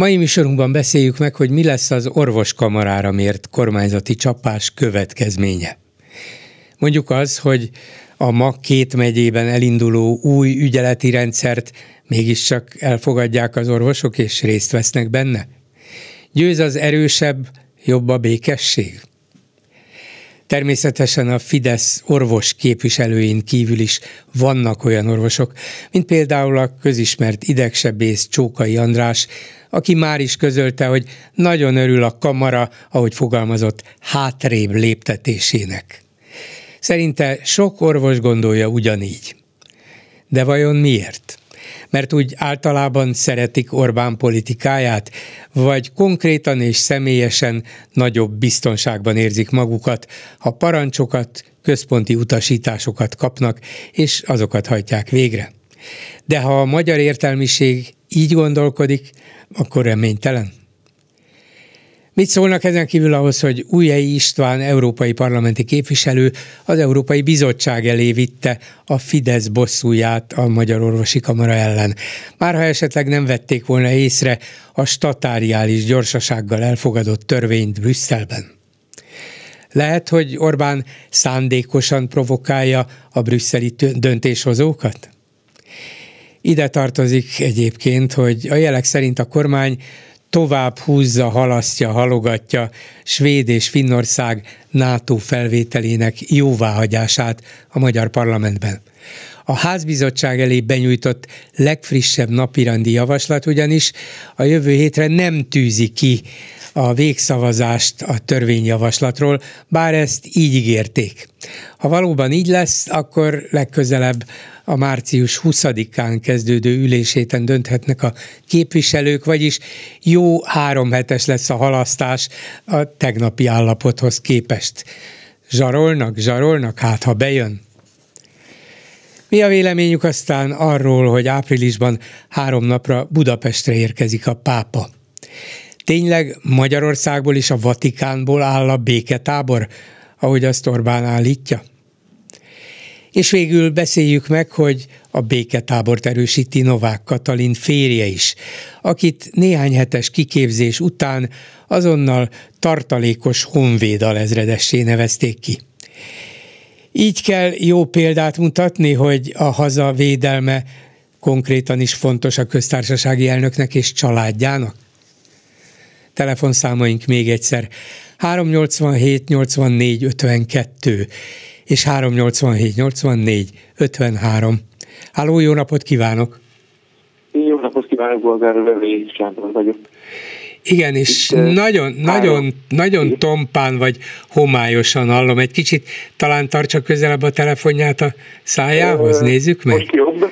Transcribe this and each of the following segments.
Mai műsorunkban beszéljük meg, hogy mi lesz az orvoskamarára mért kormányzati csapás következménye. Mondjuk az, hogy a ma két megyében elinduló új ügyeleti rendszert mégiscsak elfogadják az orvosok és részt vesznek benne? Győz az erősebb, jobb a békesség? Természetesen a Fidesz orvos képviselőin kívül is vannak olyan orvosok, mint például a közismert idegsebész Csókai András, aki már is közölte, hogy nagyon örül a kamara, ahogy fogalmazott, hátrébb léptetésének. Szerinte sok orvos gondolja ugyanígy. De vajon miért? Mert úgy általában szeretik Orbán politikáját, vagy konkrétan és személyesen nagyobb biztonságban érzik magukat, ha parancsokat, központi utasításokat kapnak, és azokat hajtják végre. De ha a magyar értelmiség így gondolkodik, akkor reménytelen. Mit szólnak ezen kívül ahhoz, hogy Újjei István európai parlamenti képviselő az Európai Bizottság elé vitte a Fidesz bosszúját a Magyar Orvosi Kamara ellen. Már ha esetleg nem vették volna észre a statáriális gyorsasággal elfogadott törvényt Brüsszelben. Lehet, hogy Orbán szándékosan provokálja a brüsszeli döntéshozókat? Ide tartozik egyébként, hogy a jelek szerint a kormány tovább húzza, halasztja, halogatja Svéd és Finnország NATO felvételének jóváhagyását a magyar parlamentben. A házbizottság elé benyújtott legfrissebb napirendi javaslat ugyanis a jövő hétre nem tűzi ki a végszavazást a törvényjavaslatról, bár ezt így ígérték. Ha valóban így lesz, akkor legközelebb a március 20-án kezdődő üléséten dönthetnek a képviselők, vagyis jó három hetes lesz a halasztás a tegnapi állapothoz képest. Zsarolnak, zsarolnak, hát ha bejön. Mi a véleményük aztán arról, hogy áprilisban három napra Budapestre érkezik a pápa? Tényleg Magyarországból és a Vatikánból áll a béketábor, ahogy azt Orbán állítja? És végül beszéljük meg, hogy a béketábort erősíti Novák Katalin férje is, akit néhány hetes kiképzés után azonnal tartalékos honvéd alezredessé nevezték ki. Így kell jó példát mutatni, hogy a haza védelme konkrétan is fontos a köztársasági elnöknek és családjának? Telefonszámaink még egyszer 387 84 52 és 387 84 53. Háló, jó napot kívánok! Jó napot kívánok, Bolgár Lövény Sándor vagyok. Igen, és Itt, nagyon, három. nagyon, nagyon tompán vagy homályosan hallom. Egy kicsit talán tartsa közelebb a telefonját a szájához, nézzük meg. Most jobb?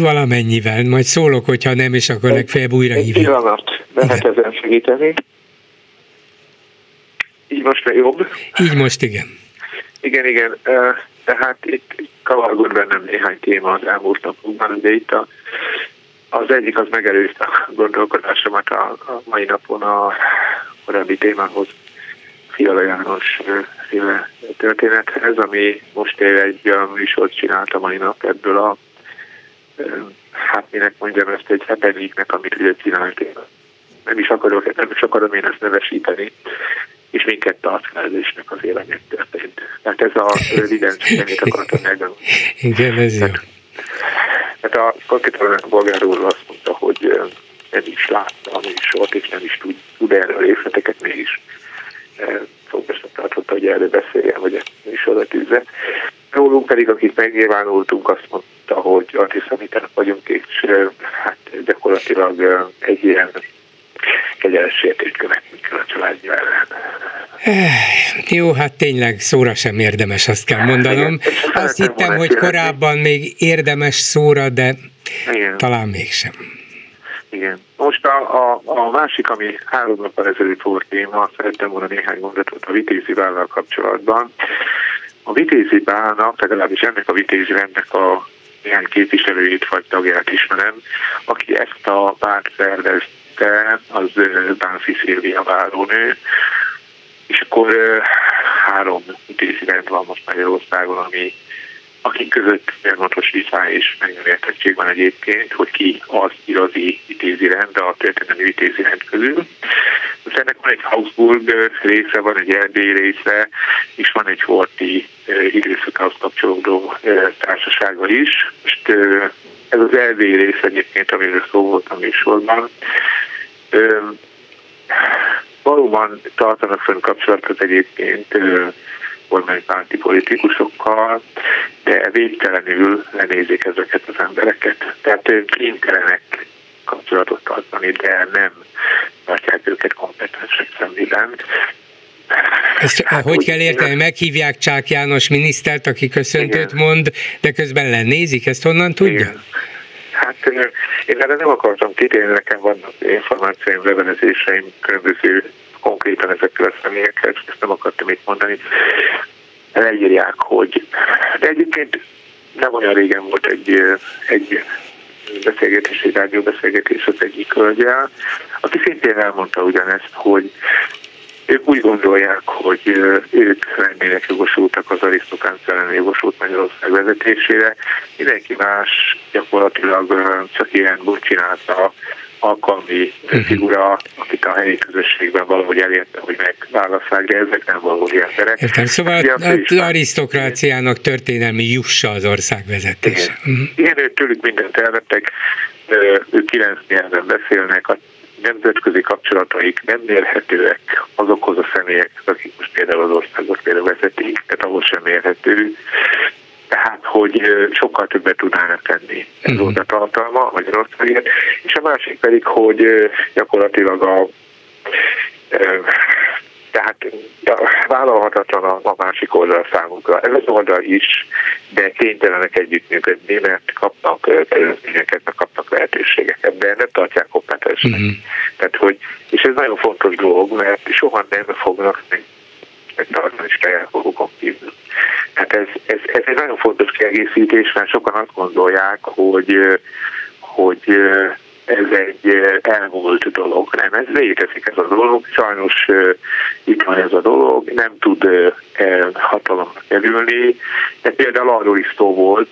Valamennyivel, majd szólok, hogyha nem, és akkor legfeljebb újra hívjuk. Egy pillanat, lehet ezen segíteni. Így most már jobb? Így most igen. Igen, igen. Tehát itt kavargott bennem néhány téma az elmúlt napokban, de itt a, az egyik az megerőzte a gondolkodásomat a, a mai napon a korábbi témához, Fiala János féle történethez, ami most éve egy olyan műsort csinált a mai nap ebből a hát minek mondjam ezt egy happeningnek, amit ugye csinált. Nem is, akarok, nem is akarom én ezt nevesíteni, és minket tart felelősnek az élmény történt. Tehát ez a röviden amit akartam megmondani. Igen, ez jó. Tehát a konkrétan a bolgár úr azt mondta, hogy nem is látta a műsort, és nem is tud, tud erről részleteket, mégis fontosnak tartotta, hogy erről beszéljen, vagy ezt műsorra tűzze. Rólunk pedig, akik megnyilvánultunk, azt mondta, hogy antiszemiták vagyunk, és hát gyakorlatilag egy ilyen kegyeles sértést követni kell a családja ellen. Jó, hát tényleg szóra sem érdemes, azt kell mondanom. Azt hittem, hogy korábban még érdemes szóra, de Igen. talán mégsem. Igen. Most a, a, a másik, ami három nappal ezelőtt volt téma, szerettem volna néhány mondatot a vitézi vállal kapcsolatban. A vitézi válnak, legalábbis ennek a vitézi rendnek a néhány képviselőjét vagy tagját ismerem, aki ezt a párt szervezte, az Bánfi Szilvia várónő, és akkor három rend van most Magyarországon, ami akik között folyamatos viszály és megértettség van egyébként, hogy ki az igazi vitézirend, a történelmi vitézirend közül. Most ennek van egy Habsburg része, van egy Erdély része, és van egy Horti időszakhoz kapcsolódó társasága is. Most ez az Erdély része egyébként, amiről szó volt a műsorban. Valóban tartanak fönn kapcsolatot egyébként kormánypárti politikusokkal, de végtelenül lenézik ezeket az embereket. Tehát kénytelenek kapcsolatot tartani, de nem tartják őket kompetensek szemében. Ezt hát, hogy kell érteni? Meghívják Csák János minisztert, aki köszöntőt igen. mond, de közben lenézik? Ezt honnan tudja? Igen. Hát én erre nem akartam kitérni, nekem vannak információim, levelezéseim különböző konkrétan ezekkel a személyekkel, és ezt nem akartam itt mondani, leírják, hogy de egyébként nem olyan régen volt egy, egy beszélgetés, egy rádióbeszélgetés az egyik hölgyel, aki szintén elmondta ugyanezt, hogy ők úgy gondolják, hogy ők lennének jogosultak az arisztokánc ellen jogosult Magyarország vezetésére. Mindenki más gyakorlatilag csak ilyen csinálta alkalmi uh-huh. figura, akit a helyi közösségben valahogy elérte, hogy megválasszák, de ezek nem valódi emberek. Értem, szóval az arisztokráciának történelmi jussa az ország vezetése. Igen, uh-huh. Igen ők tőlük mindent elvettek, ők kilenc nyelven beszélnek, a nemzetközi kapcsolataik nem mérhetőek azokhoz a személyekhez, akik most például az országot például vezetik, tehát ahhoz sem mérhető tehát hogy sokkal többet tudnának tenni. Ez uh-huh. volt a tartalma Magyarországért. És a másik pedig, hogy gyakorlatilag a tehát vállalhatatlan a, a másik oldal számunkra. Ez az oldal is, de kénytelenek együttműködni, mert kapnak előzményeket, meg kapnak lehetőségeket, de nem tartják kompetensnek. Uh-huh. Tehát, hogy, és ez nagyon fontos dolog, mert soha nem fognak megtartani saját magukon kívül. Hát ez, ez, ez egy nagyon fontos kiegészítés, mert sokan azt gondolják, hogy, hogy ez egy elmúlt dolog. Nem, ez létezik ez a dolog, sajnos itt van ez a dolog, nem tud hatalomra kerülni, de például arról is szó volt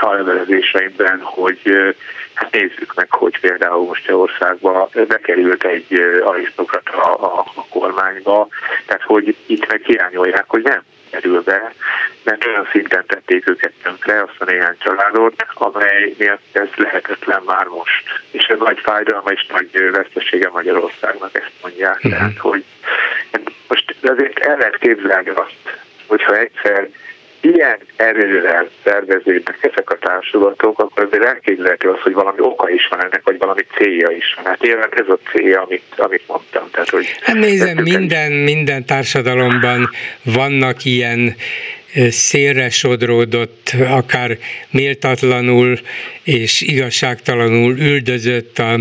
a levelezéseimben, hogy hát nézzük meg, hogy például most országban bekerült egy arisztokrata a, a kormányba, tehát hogy itt meg hiányolják, hogy nem kerül be, mert olyan szinten tették őket tönkre, azt a néhány családot, amely miatt ez lehetetlen már most. És ez nagy fájdalma és nagy vesztesége Magyarországnak, ezt mondják. Uh-huh. Tehát, hogy most azért el lehet képzelni azt, hogyha egyszer ilyen erővel szerveződnek ezek a társulatok, akkor azért elképzelhető az, hogy valami oka is van ennek, vagy valami célja is van. Hát nyilván ez a célja, amit, amit mondtam. Tehát, hogy hát nézem, minden, minden társadalomban vannak ilyen szélre sodródott, akár méltatlanul és igazságtalanul üldözött a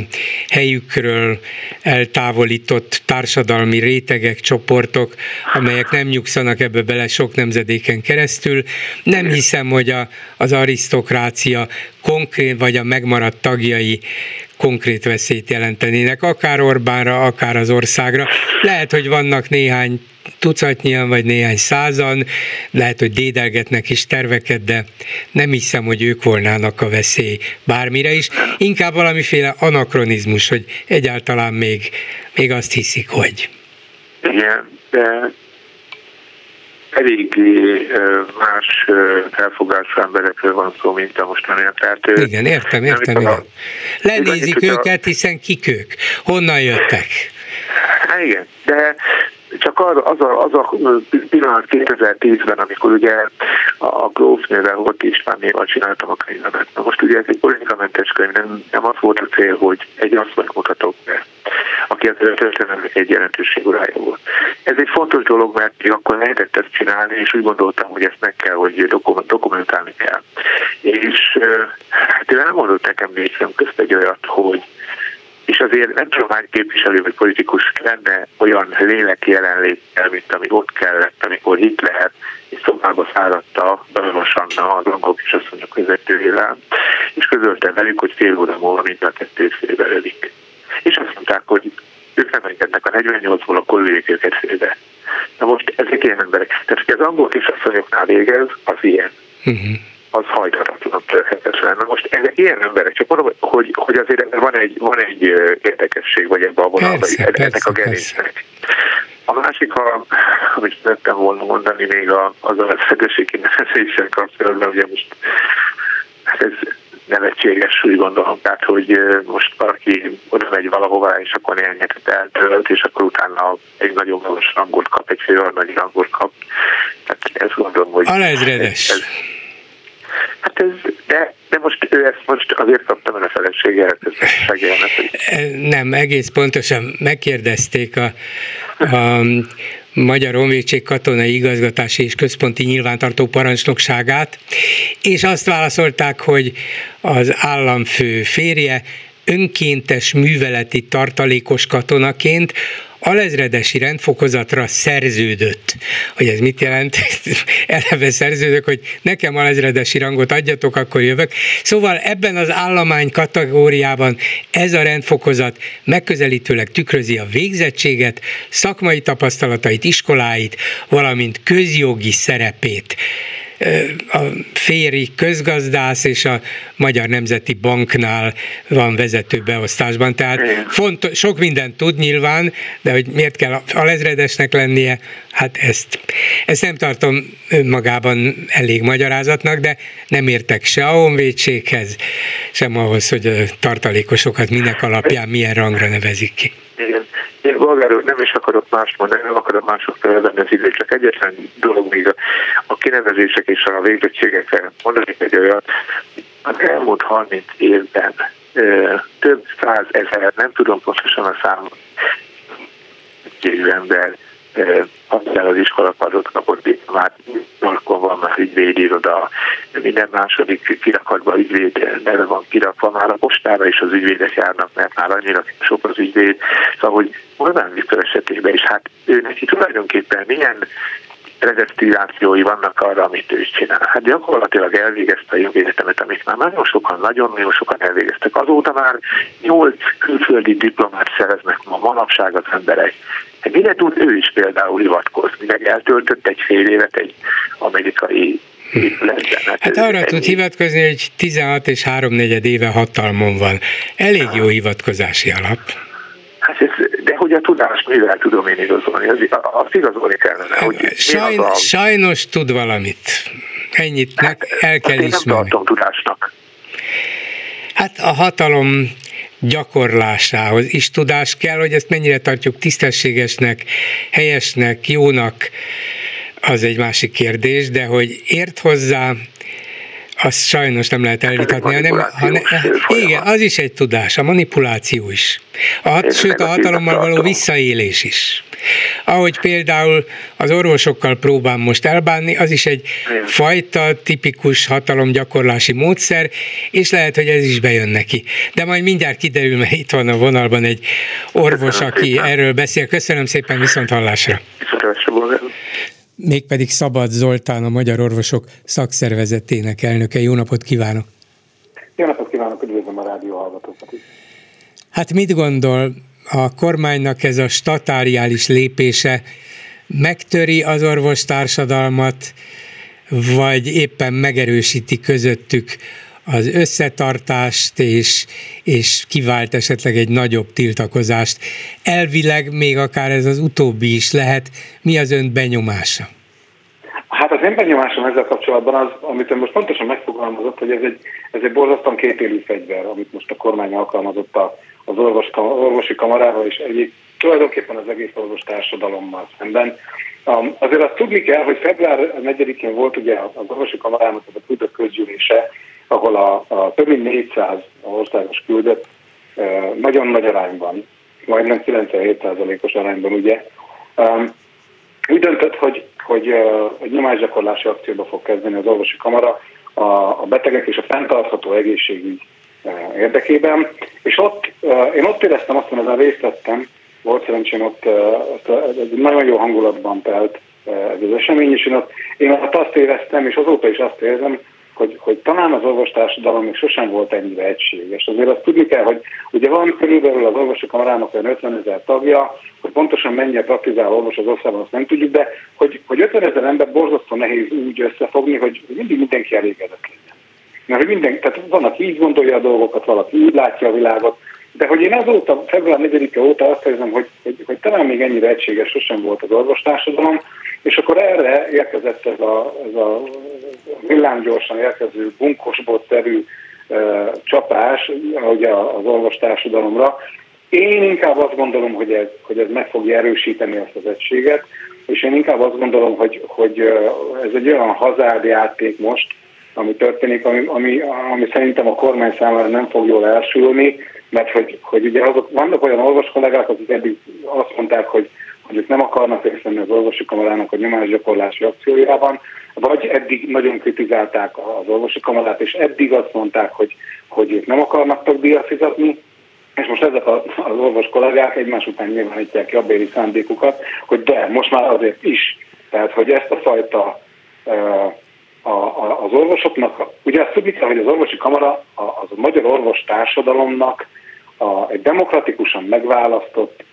helyükről eltávolított társadalmi rétegek, csoportok, amelyek nem nyugszanak ebbe bele sok nemzedéken keresztül. Nem hiszem, hogy a, az arisztokrácia konkrét vagy a megmaradt tagjai konkrét veszélyt jelentenének, akár Orbánra, akár az országra. Lehet, hogy vannak néhány tucatnyian vagy néhány százan, lehet, hogy dédelgetnek is terveket, de nem hiszem, hogy ők volnának a veszély bármire is. Inkább valamiféle anakronizmus, hogy egyáltalán még, még azt hiszik, hogy. Igen, de eléggé más felfogású emberekről van szó, mint a mostani. Tehát, igen, értem, értem, igen. Lenézik őket, hiszen kik ők? Honnan jöttek? Hát igen, de csak az, az, a, az a pillanat 2010-ben, amikor ugye a Grófnével volt Istvánnéval csináltam a könyvemet. Na most ugye ez egy politikamentes könyv, nem, nem az volt a cél, hogy egy asszonyt mutatok be, aki az történelmek egy jelentőségúrája volt. Ez egy fontos dolog, mert még akkor lehetett ezt csinálni, és úgy gondoltam, hogy ezt meg kell, hogy dokumentálni kell. És hát ő elmondott nekem négy közt egy olyat, hogy és azért nem tudom hány képviselő vagy politikus lenne olyan lélek jelenléttel, mint ami ott kellett, amikor lehet, és szobába száradta Bevelos Anna, az angol kisasszonyok vezetőjével, és közölte velük, hogy fél óra múlva mind a kettő félbe ölik. És azt mondták, hogy ők nem engednek a 48-ból, akkor üljék őket félbe. Na most ezek ilyen emberek. Tehát, hogy az angol kisasszonyoknál végez, az ilyen. Uh-huh az hajthatatlan, törhetetlen. Na most ezek ilyen emberek, csak mondom, hogy, hogy azért van egy, van egy érdekesség, vagy ebben a vonalban, ennek a genésznek. A másik, a, amit szerettem volna mondani még a, azzal a szegőségi nevezéssel kapcsolatban, ugye most hát ez nevetséges, úgy gondolom, tehát, hogy most valaki oda megy valahová, és akkor néhány hetet eltölt, és akkor utána egy nagyon magas rangot kap, egy fél nagy rangot kap. Tehát ezt gondolom, hogy... Alezredes. Ez, ez, Hát ez, de, de most ő ezt most azért kaptam el a feleségére, hogy... Nem, egész pontosan megkérdezték a, a Magyar Honvédség katonai igazgatási és központi nyilvántartó parancsnokságát, és azt válaszolták, hogy az államfő férje önkéntes műveleti tartalékos katonaként alezredesi rendfokozatra szerződött. Hogy ez mit jelent? Eleve szerződök, hogy nekem alezredesi rangot adjatok, akkor jövök. Szóval ebben az állomány kategóriában ez a rendfokozat megközelítőleg tükrözi a végzettséget, szakmai tapasztalatait, iskoláit, valamint közjogi szerepét a Féri közgazdász és a Magyar Nemzeti Banknál van vezető beosztásban. Tehát fontos, sok mindent tud nyilván, de hogy miért kell alezredesnek lennie, hát ezt, ezt nem tartom önmagában elég magyarázatnak, de nem értek se a honvédséghez, sem ahhoz, hogy tartalékosokat minek alapján milyen rangra nevezik ki. Igen. Én bolgárul nem is akarok más mondani, nem akarok mások venni az időt, csak egyetlen dolog még a, a kinevezések és a végzettségekre mondani egy olyan, az elmúlt 30 évben ö, több száz ezer, nem tudom pontosan a számot, ember aztán az iskolapadot kapott már Markon van már ügyvédiroda, minden második kirakatban ügyvéd neve van kirakva, már a postára is az ügyvédek járnak, mert már annyira sok az ügyvéd. Szóval, hogy Orbán Viktor esetében is, hát ő neki tulajdonképpen milyen predestinációi vannak arra, amit ő csinál. Hát gyakorlatilag elvégezte a jogegyetemet, amit már nagyon sokan, nagyon-nagyon sokan elvégeztek. Azóta már nyolc külföldi diplomát szereznek ma manapság az emberek. Mire tud ő is például hivatkozni, meg eltöltött egy fél évet egy amerikai Hát, hát arra ennyi. tud hivatkozni, hogy 16 és 3 éve hatalmon van. Elég jó hivatkozási alap. Hát ez, hogy a tudást mivel tudom én igazolni? Az, azt igazolni kellene, hogy Sajn, a... Sajnos tud valamit. Ennyit hát, el kell ismerni. nem tartom tudásnak. Hát a hatalom gyakorlásához is tudás kell, hogy ezt mennyire tartjuk tisztességesnek, helyesnek, jónak, az egy másik kérdés, de hogy ért hozzá, azt sajnos nem lehet elvitatni, hanem, hanem igen, az is egy tudás, a manipuláció is. A, sőt, a hatalommal való visszaélés is. Ahogy például az orvosokkal próbál most elbánni, az is egy fajta tipikus hatalomgyakorlási módszer, és lehet, hogy ez is bejön neki. De majd mindjárt kiderül, mert itt van a vonalban egy orvos, aki erről beszél. Köszönöm szépen, viszont hallásra. Mégpedig Szabad Zoltán, a Magyar Orvosok Szakszervezetének elnöke. Jó napot kívánok! Jó napot kívánok, üdvözlöm a rádió hallgatókat is. Hát mit gondol a kormánynak ez a statáriális lépése megtöri az orvostársadalmat, vagy éppen megerősíti közöttük az összetartást, és, és kivált esetleg egy nagyobb tiltakozást. Elvileg még akár ez az utóbbi is lehet. Mi az ön benyomása? Hát az én benyomásom ezzel kapcsolatban az, amit ön most pontosan megfogalmazott, hogy ez egy, ez egy borzasztóan kétélű fegyver, amit most a kormány alkalmazott az orvos, orvosi kamarával, és egyik tulajdonképpen az egész orvos társadalommal szemben. Um, azért azt tudni kell, hogy február 4-én volt ugye az orvosi kamarának a tudott közgyűlése, ahol a, a több mint 400 országos küldött nagyon nagy arányban, majdnem 97%-os arányban ugye, úgy döntött, hogy, hogy egy nyomásgyakorlási akcióba fog kezdeni az orvosi kamara a, a betegek és a fenntartható egészségügy érdekében. És ott, én ott éreztem azt, hogy ezen részt vettem, volt szerencsém ott, egy nagyon jó hangulatban telt ez az esemény, és én ott, én ott azt éreztem, és azóta is azt érzem, hogy, hogy talán az orvostársadalom még sosem volt ennyire egységes. Azért azt tudni kell, hogy ugye van körülbelül az orvosi kamarának olyan 50 ezer tagja, hogy pontosan mennyi a praktizáló orvos az országban, azt nem tudjuk, de hogy, hogy 50 ezer ember borzasztó nehéz úgy összefogni, hogy mindig mindenki elégedett legyen. Mert minden, tehát van, aki így gondolja a dolgokat, valaki úgy látja a világot, de hogy én azóta, február 4-e óta azt érzem, hogy, hogy, hogy talán még ennyire egységes sosem volt az orvostársadalom, és akkor erre érkezett ez a, ez a villámgyorsan érkező bunkosbotszerű e, csapás ugye az orvostársadalomra. Én inkább azt gondolom, hogy ez, hogy ez meg fogja erősíteni ezt az egységet, és én inkább azt gondolom, hogy, hogy ez egy olyan hazárdjáték most, ami történik, ami, ami, ami szerintem a kormány számára nem fog jól elsülni, mert hogy, hogy ugye azok, vannak olyan orvos kollégák, akik eddig azt mondták, hogy, hogy nem akarnak részt venni az orvosi kamarának a nyomásgyakorlási akciójában, vagy eddig nagyon kritizálták az orvosi kamarát, és eddig azt mondták, hogy, hogy ők nem akarnak tagdíjat fizetni, és most ezek az orvos kollégák egymás után nyilvánítják ki a béli szándékukat, hogy de, most már azért is. Tehát, hogy ezt a fajta a, a, az orvosoknak, ugye azt tudni hogy az orvosi kamara az a magyar orvos társadalomnak a, egy demokratikusan megválasztott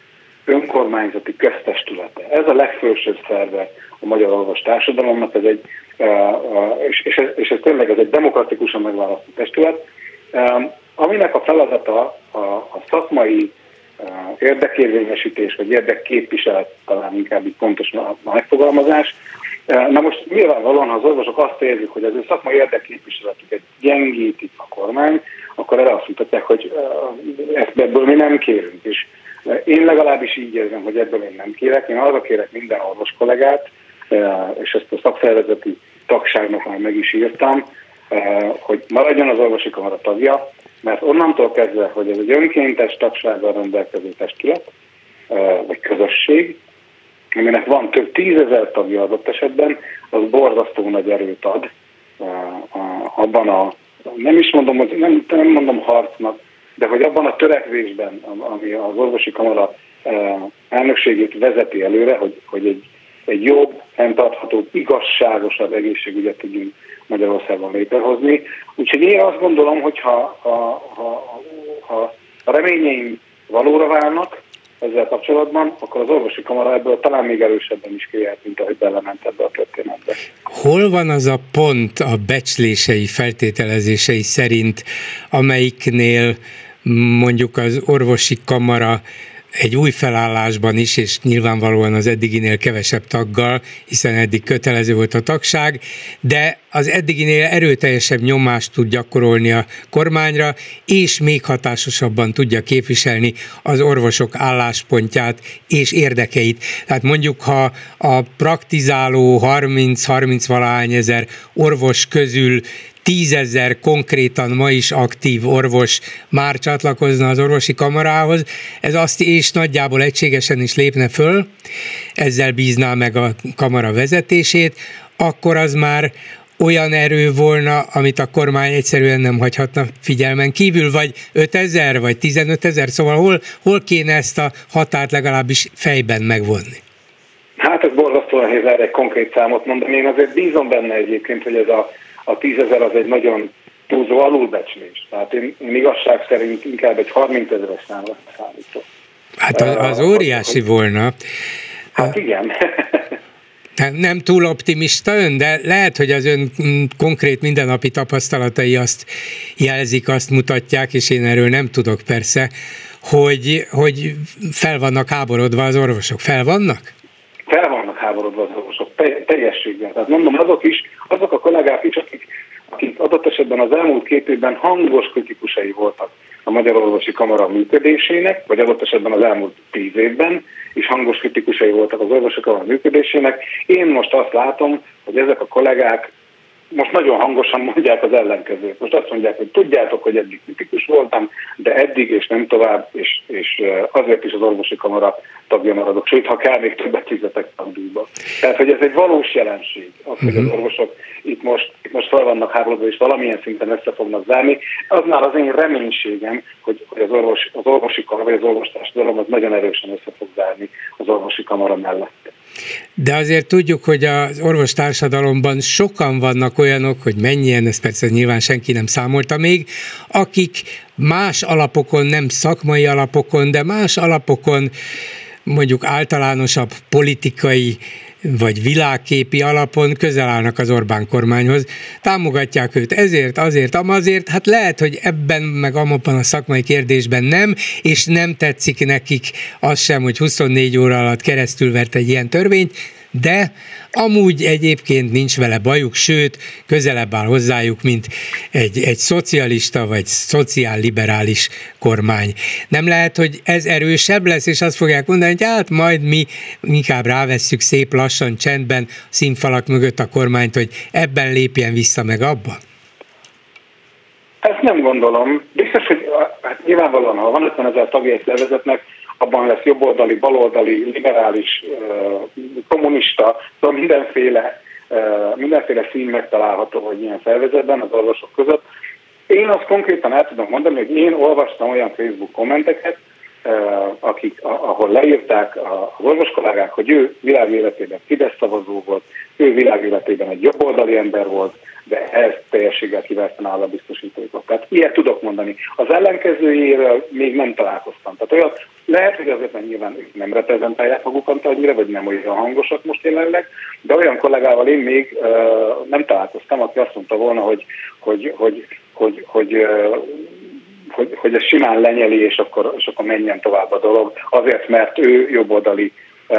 önkormányzati köztestülete. Ez a legfősebb szerve a magyar orvos társadalomnak, ez egy, és, és, ez, és ez tényleg ez egy demokratikusan megválasztott testület, aminek a feladata a, a szakmai érdekérvényesítés, vagy érdekképviselet, talán inkább így pontos a megfogalmazás. Na most nyilvánvalóan, ha az orvosok azt érzik, hogy az ő szakmai érdekképviseletüket gyengítik a kormány, akkor erre azt mutatják, hogy ebből mi nem kérünk. És én legalábbis így érzem, hogy ebből én nem kérek. Én arra kérek minden orvos kollégát, és ezt a szakszervezeti tagságnak már meg is írtam, hogy maradjon az orvosi kamara tagja, mert onnantól kezdve, hogy ez egy önkéntes tagsággal rendelkező testület, vagy közösség, aminek van több tízezer tagja adott esetben, az borzasztó nagy erőt ad abban a, nem is mondom, hogy nem, nem mondom harcnak, de hogy abban a törekvésben, ami az orvosi kamara elnökségét vezeti előre, hogy, hogy egy, egy jobb, fenntartható, igazságosabb egészségügyet tudjunk Magyarországon létrehozni. Úgyhogy én azt gondolom, hogy ha, ha, ha, ha reményeim valóra válnak ezzel kapcsolatban, akkor az orvosi kamara ebből talán még erősebben is kijöhet, mint ahogy belement ebbe a történetbe. Hol van az a pont a becslései, feltételezései szerint, amelyiknél mondjuk az orvosi kamara egy új felállásban is, és nyilvánvalóan az eddiginél kevesebb taggal, hiszen eddig kötelező volt a tagság, de az eddiginél erőteljesebb nyomást tud gyakorolni a kormányra, és még hatásosabban tudja képviselni az orvosok álláspontját és érdekeit. Tehát mondjuk, ha a praktizáló 30-30 valahány ezer orvos közül tízezer konkrétan ma is aktív orvos már csatlakozna az orvosi kamarához, ez azt és nagyjából egységesen is lépne föl, ezzel bízná meg a kamara vezetését, akkor az már olyan erő volna, amit a kormány egyszerűen nem hagyhatna figyelmen kívül, vagy 5000, vagy 15 ezer, szóval hol, hol kéne ezt a határt legalábbis fejben megvonni? Hát ez borzasztóan nehéz erre egy konkrét számot mondani. Én azért bízom benne egyébként, hogy ez a a tízezer az egy nagyon túlzó alulbecslés. Tehát én, én igazság szerint inkább egy 30 ezeres számra számítok. Hát az, az óriási volna. Hát igen. nem túl optimista ön, de lehet, hogy az ön konkrét mindennapi tapasztalatai azt jelzik, azt mutatják, és én erről nem tudok persze, hogy, hogy fel vannak háborodva az orvosok. Fel vannak? Fel vannak háborodva az orvosok, teljességgel. Tehát mondom, azok is, azok a kollégák is, akik, akik adott esetben az elmúlt két évben hangos kritikusai voltak a Magyar Orvosi Kamara működésének, vagy adott esetben az elmúlt tíz évben is hangos kritikusai voltak az orvosi kamara működésének. Én most azt látom, hogy ezek a kollégák most nagyon hangosan mondják az ellenkezőt. Most azt mondják, hogy tudjátok, hogy eddig kritikus voltam, de eddig és nem tovább, és, és azért is az orvosi kamara tagja maradok, sőt, ha kell, még többet fizetek tagdíjba. Tehát, hogy ez egy valós jelenség, az, hogy az mhm. orvosok itt most, itt most fel vannak háborodva, és valamilyen szinten össze fognak zárni. Az már az én reménységem, hogy, hogy az, orvos, az orvosi kamara, vagy az orvostársadalom az nagyon erősen össze fog zárni az orvosi kamara mellett. De azért tudjuk, hogy az orvostársadalomban sokan vannak olyanok, hogy mennyien, ezt persze nyilván senki nem számolta még, akik más alapokon, nem szakmai alapokon, de más alapokon mondjuk általánosabb politikai vagy világképi alapon közel állnak az Orbán kormányhoz, támogatják őt ezért, azért, amazért, hát lehet, hogy ebben meg amabban a szakmai kérdésben nem, és nem tetszik nekik az sem, hogy 24 óra alatt keresztül vert egy ilyen törvényt, de amúgy egyébként nincs vele bajuk, sőt, közelebb áll hozzájuk, mint egy, egy szocialista vagy szociálliberális kormány. Nem lehet, hogy ez erősebb lesz, és azt fogják mondani, hogy hát majd mi inkább rávesszük szép lassan, csendben, színfalak mögött a kormányt, hogy ebben lépjen vissza meg abba? Ezt nem gondolom. Biztos, hogy hát nyilvánvalóan, ha van 50 ezer tagja egy szervezetnek, abban lesz jobboldali, baloldali, liberális, kommunista, szóval mindenféle, mindenféle szín megtalálható, hogy ilyen szervezetben az orvosok között. Én azt konkrétan el tudom mondani, hogy én olvastam olyan Facebook kommenteket, akik, ahol leírták az orvos kollégák, hogy ő világéletében Fidesz szavazó volt, ő világéletében egy jobboldali ember volt, de ez teljességgel kiváltaná a biztosítékot. Tehát ilyet tudok mondani. Az ellenkezőjével még nem találkoztam. Tehát olyan, lehet, hogy azért nem nyilván nem reprezentálják magukat annyira, vagy nem olyan hangosak most jelenleg, de olyan kollégával én még uh, nem találkoztam, aki azt mondta volna, hogy, hogy, hogy, hogy, hogy uh, hogy, hogy ez simán lenyeli, és akkor, és akkor menjen tovább a dolog, azért, mert ő jobboldali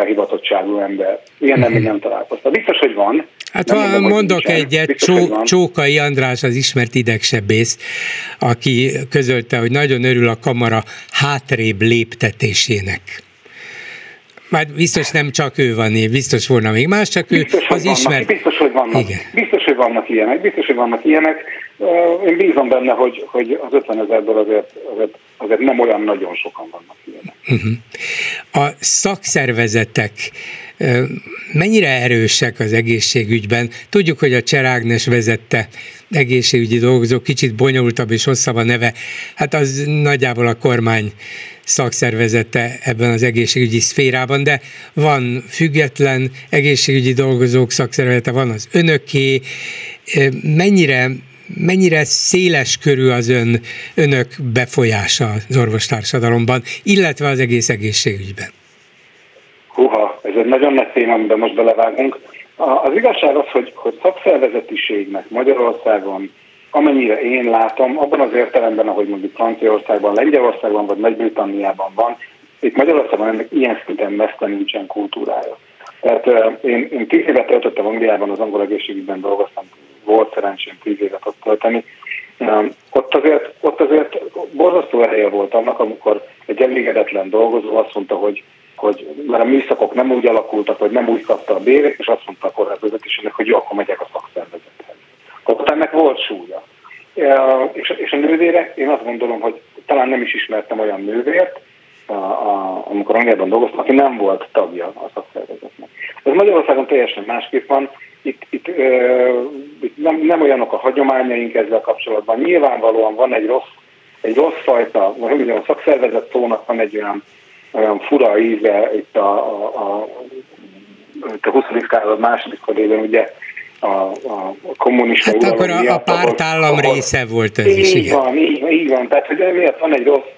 hivatottságú ember. Ilyen nem, még nem találkoztam. Biztos, hogy van. Hát ha mondom, mondok egyet, biztos, Csó, Csókai András, az ismert idegsebész, aki közölte, hogy nagyon örül a kamara hátrébb léptetésének. Már biztos nem csak ő van, biztos volna még más, csak biztos, ő az vannak, ismert. Biztos, hogy vannak. Igen. Biztos, hogy vannak ilyenek. Biztos, hogy vannak ilyenek. Én bízom benne, hogy, hogy az 50 ezerből azért, azért, azért nem olyan nagyon sokan vannak ilyenek. Uh-huh. A szakszervezetek mennyire erősek az egészségügyben? Tudjuk, hogy a Cserágnes vezette egészségügyi dolgozó, kicsit bonyolultabb és hosszabb a neve, hát az nagyjából a kormány szakszervezete ebben az egészségügyi szférában, de van független egészségügyi dolgozók szakszervezete, van az önöké. Mennyire mennyire széles körű az ön, önök befolyása az orvostársadalomban, illetve az egész egészségügyben? Húha, ez egy nagyon nagy téma, amiben most belevágunk. Az igazság az, hogy, hogy szakszervezetiségnek Magyarországon, amennyire én látom, abban az értelemben, ahogy mondjuk Franciaországban, Lengyelországban vagy Nagy-Britanniában van, itt Magyarországon ennek ilyen szinten messze nincsen kultúrája. Tehát én, én tíz évet töltöttem Angliában, az angol egészségügyben dolgoztam volt szerencsém tíz évet ott tölteni. Ott azért, ott azért borzasztó ereje volt annak, amikor egy elégedetlen dolgozó azt mondta, hogy, hogy mert a műszakok nem úgy alakultak, hogy nem úgy kapta a bérét, és azt mondta a kormányvezetésének, hogy jó, akkor megyek a szakszervezethez. Ott ennek volt súlya. És a nővérek, én azt gondolom, hogy talán nem is ismertem olyan nővért, a, a, amikor Angliában dolgoztam, aki nem volt tagja a szakszervezetnek. Ez Magyarországon teljesen másképp van itt, itt, ö, itt nem, nem olyanok a hagyományaink ezzel kapcsolatban. Nyilvánvalóan van egy rossz, egy rossz fajta, vagy mondjam, a szakszervezet szónak van egy olyan, olyan fura íze itt a, a, a, a 20. század második felében, ugye a, a kommunista hát akkor a, a pártállam ahol, része volt ez így is, igen. Van, így, így van, tehát hogy emiatt van egy rossz,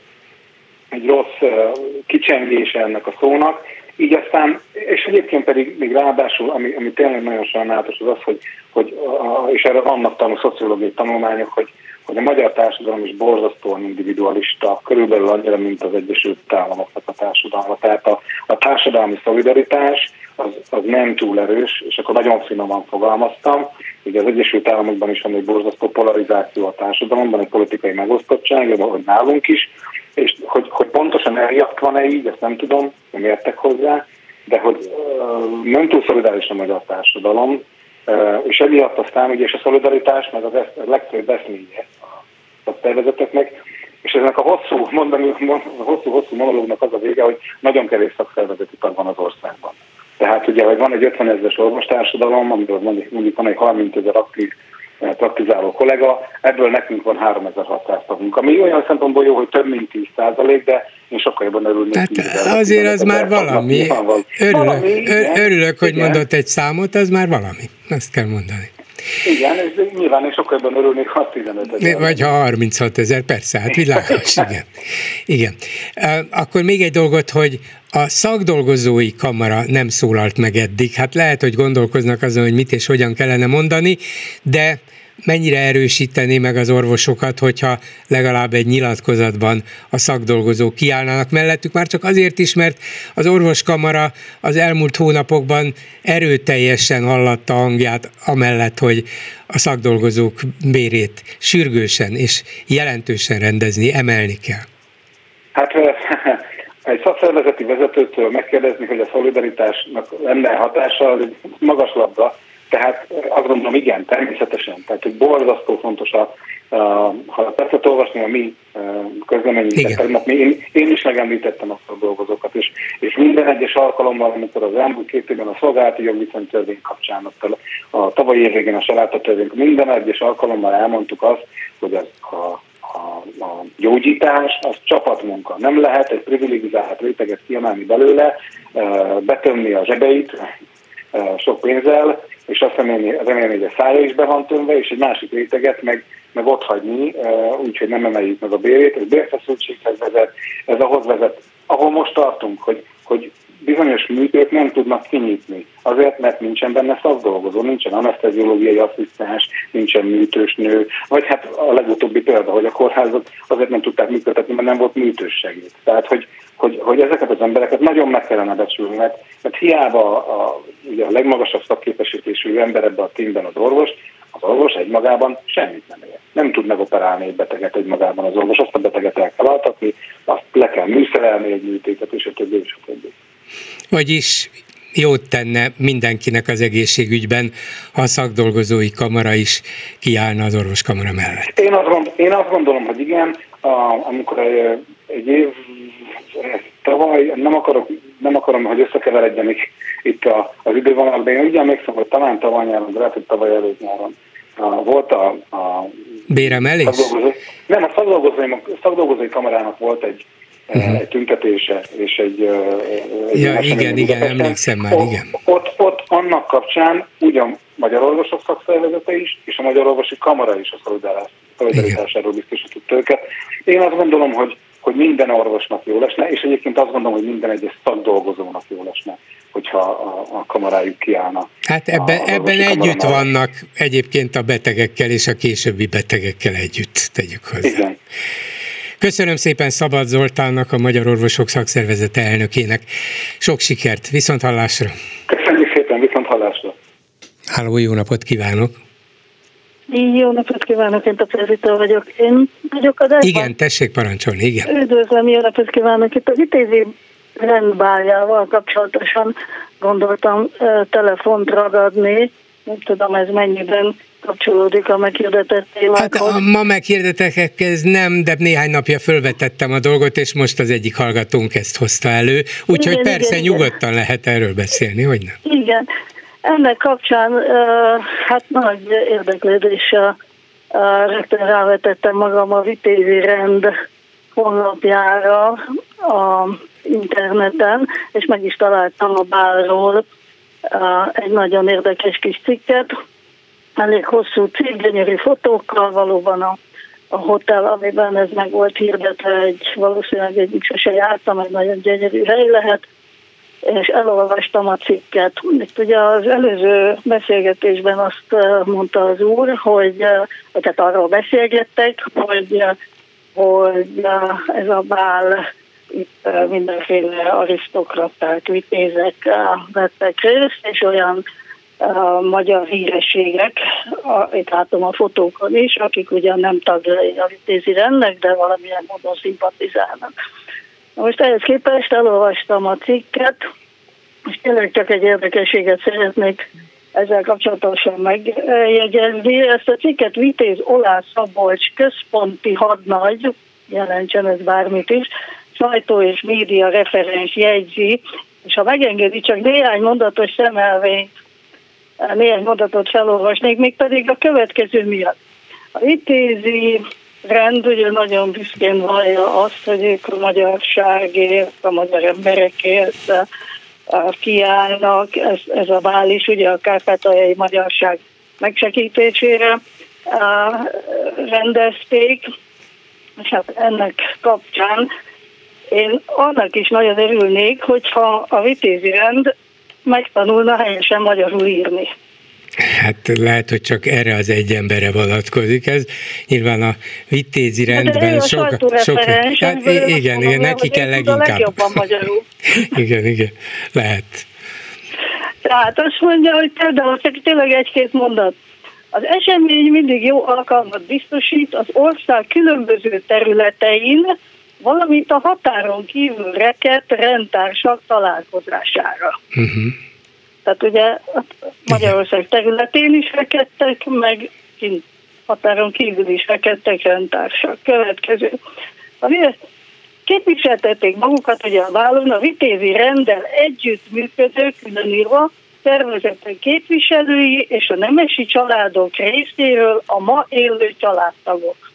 egy rossz kicsengése ennek a szónak, így aztán, és egyébként pedig még ráadásul, ami, ami tényleg nagyon sajnálatos, az az, hogy, hogy a, és erre vannak tanul, szociológiai tanulmányok, hogy, hogy a magyar társadalom is borzasztóan individualista, körülbelül annyira, mint az Egyesült Államoknak a társadalma. Tehát a, a társadalmi szolidaritás az, az nem túl erős, és akkor nagyon finoman fogalmaztam. Ugye az Egyesült Államokban is van egy borzasztó polarizáció a társadalomban, egy politikai megosztottság, hogy nálunk is, és hogy, hogy pontosan emiatt van-e így, ezt nem tudom, nem értek hozzá, de hogy nem túl szolidáris a magyar társadalom, és emiatt aztán ugye és a szolidaritás, meg az a legfőbb eszménye a szervezeteknek, és ennek a hosszú, mondani, hosszú-hosszú monológnak az a vége, hogy nagyon kevés szakszervezeti tag van az országban. Tehát ugye, hogy van egy 50 ezeres orvostársadalom, amiből mondjuk van egy 30 ezer aktív praktizáló kollega, ebből nekünk van 3600 tagunk, ami olyan szempontból jó, hogy több mint 10 százalék, de én sokkal jobban örülnék. Hát azért az már valami. Örülök, valami, örülök hogy igen. mondott egy számot, az már valami. Azt kell mondani. Igen, és nyilván én sokkal jobban örülnék, ha 15 ezer. Vagy ha 36 ezer, persze, hát világos, igen. igen. Akkor még egy dolgot, hogy a szakdolgozói kamara nem szólalt meg eddig. Hát lehet, hogy gondolkoznak azon, hogy mit és hogyan kellene mondani, de mennyire erősíteni meg az orvosokat, hogyha legalább egy nyilatkozatban a szakdolgozók kiállnának mellettük, már csak azért is, mert az orvoskamara az elmúlt hónapokban erőteljesen hallatta hangját amellett, hogy a szakdolgozók bérét sürgősen és jelentősen rendezni, emelni kell. Hát egy szakszervezeti vezetőtől megkérdezni, hogy a szolidaritásnak lenne hatása, magas labda, tehát azt gondolom, igen, természetesen. Tehát, hogy borzasztó fontos a, a ha tetszett olvasni a mi közleményünket, én, én is megemlítettem azt a dolgozókat, és, és minden egyes alkalommal, amikor az elmúlt két évben a szolgálati jogviszonytörvény kapcsán, a, a tavalyi év végén a salátotörvény, minden egyes alkalommal elmondtuk azt, hogy az, a, a, a gyógyítás az csapatmunka. Nem lehet egy privilegizált réteget kiemelni belőle, betömni a zsebeit sok pénzzel, és azt remélni, remélni, hogy a szája is be van tömve, és egy másik réteget meg, meg ott hagyni, úgyhogy nem emeljük meg a bérét. Ez bérfeszültséghez vezet, ez ahhoz vezet, ahol most tartunk, hogy, hogy bizonyos műtők nem tudnak kinyitni. Azért, mert nincsen benne szakdolgozó, nincsen anesteziológiai asszisztens, nincsen műtős nő, vagy hát a legutóbbi példa, hogy a kórházat azért nem tudták működtetni, mert nem volt műtős segít. Tehát, hogy, hogy, hogy ezeket az embereket nagyon meg kellene becsülni, mert, mert hiába a, ugye a legmagasabb szakképesítésű ember ebben a tímben az orvos, az orvos egymagában semmit nem ér. Nem tud megoperálni egy beteget egymagában az orvos, azt a beteget el kell altatni, azt le kell műszerelni egy műtétet, és a többi, és a többi. Vagyis jót tenne mindenkinek az egészségügyben, ha a szakdolgozói kamara is kiállna az orvoskamara mellett. Én azt, gondolom, én azt gondolom, hogy igen, a, amikor egy év tavaly, nem, akarok, nem akarom, hogy összekeveredjenek itt a, az idővonalak, de én úgy emlékszem, hogy talán tavaly nyáron, de lehet, hogy tavaly előtt nyáron volt a, a Béremelés? Nem, a szakdolgozói, szakdolgozói kamarának volt egy uh-huh. egy tüntetése és egy... egy ja, igen, igen, emlékszem már, ott, igen. Ott, ott annak kapcsán ugyan Magyar Orvosok Szakszervezete is, és a Magyar Orvosi Kamara is a szolidaritásáról biztosított őket. Én azt gondolom, hogy hogy minden orvosnak jó lesne, és egyébként azt gondolom, hogy minden egyes szakdolgozónak jó lesne, hogyha a, a kamarájuk kiállna. Hát ebben, a, ebben együtt vannak egyébként a betegekkel és a későbbi betegekkel együtt, tegyük hozzá. Igen. Köszönöm szépen Szabad Zoltánnak, a Magyar Orvosok Szakszervezete elnökének. Sok sikert, viszont hallásra! Köszönjük szépen, viszont hallásra! Háló, jó napot kívánok! Jó napot kívánok, én Prezita vagyok. Én vagyok az Igen, tessék parancsolni, igen. Üdvözlöm, jó napot kívánok. Itt az itézi rendbáljával kapcsolatosan gondoltam telefont ragadni. Nem tudom, ez mennyiben kapcsolódik a meghirdetett témákhoz. Hát a ma meghirdetekhez nem, de néhány napja fölvetettem a dolgot, és most az egyik hallgatónk ezt hozta elő, úgyhogy persze igen, nyugodtan igen. lehet erről beszélni, hogy nem? Igen. Ennek kapcsán hát nagy érdeklődéssel rögtön rávetettem magam a vitézi rend honlapjára a interneten, és meg is találtam a bálról egy nagyon érdekes kis cikket, elég hosszú cikk, gyönyörű fotókkal, valóban a, a hotel, amiben ez meg volt hirdetve, egy valószínűleg egyik sose jártam, egy nagyon gyönyörű hely lehet, és elolvastam a cikket. Itt ugye az előző beszélgetésben azt mondta az úr, hogy, tehát arról beszélgettek, hogy, hogy ez a bál itt mindenféle arisztokraták, vitézek vettek részt, és olyan magyar hírességek, itt látom a fotókon is, akik ugyan nem tagjai a vitézi rendnek, de valamilyen módon szimpatizálnak. Most ehhez képest elolvastam a cikket, és tényleg csak egy érdekességet szeretnék ezzel kapcsolatosan megjegyezni. Ezt a cikket Vitéz Olá Szabolcs központi hadnagy, jelentsen ez bármit is, sajtó és média referens jegyzi, és ha megengedi, csak néhány mondatos szemelvényt, néhány mondatot felolvasnék, még pedig a következő miatt. A vitézi rend ugye nagyon büszkén vallja azt, hogy ők a magyarságért, a magyar emberekért kiállnak, ez, ez a vál is ugye a kárpátaljai magyarság megsegítésére rendezték, és hát ennek kapcsán én annak is nagyon örülnék, hogyha a vitézi rend megtanulna helyesen magyarul írni. Hát lehet, hogy csak erre az egy emberre vonatkozik ez. Nyilván a vitézi rendben sok... sok hát igen, igen, neki kell leginkább. igen, igen, lehet. Tehát azt mondja, hogy például csak tényleg egy-két mondat. Az esemény mindig jó alkalmat biztosít az ország különböző területein, valamint a határon kívül rekedt rendtársak találkozására. Uh-huh. Tehát ugye Magyarország területén is rekedtek, meg kint határon kívül is rekedtek rendtársak. Következő. Képviseltették magukat ugye a vállon a vitézi rendel együtt működő különírva szervezetek képviselői és a nemesi családok részéről a ma élő családtagok.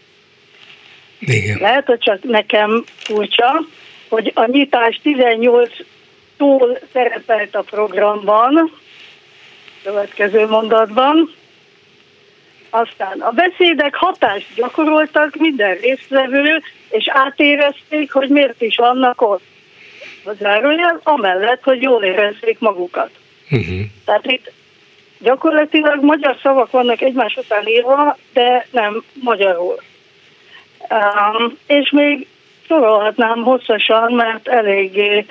Igen. Lehet, hogy csak nekem furcsa, hogy a nyitás 18 túl szerepelt a programban, következő mondatban. Aztán a beszédek hatást gyakoroltak minden résztvevő, és átérezték, hogy miért is vannak ott. A zárójel amellett, hogy jól érezzék magukat. Uh-huh. Tehát itt gyakorlatilag magyar szavak vannak egymás után írva, de nem magyarul. Um, és még sorolhatnám hosszasan, mert eléggé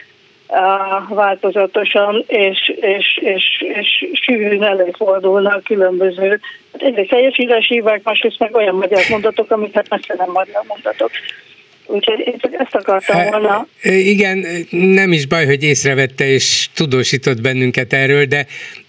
változatosan és, és, és, és sűrűn előfordulnak különböző, hát egyrészt teljesítési hívák, másrészt meg olyan magyar mondatok, amik hát messze nem magyar mondatok. Úgyhogy én csak ezt akartam volna. Igen, nem is baj, hogy észrevette és tudósított bennünket erről, de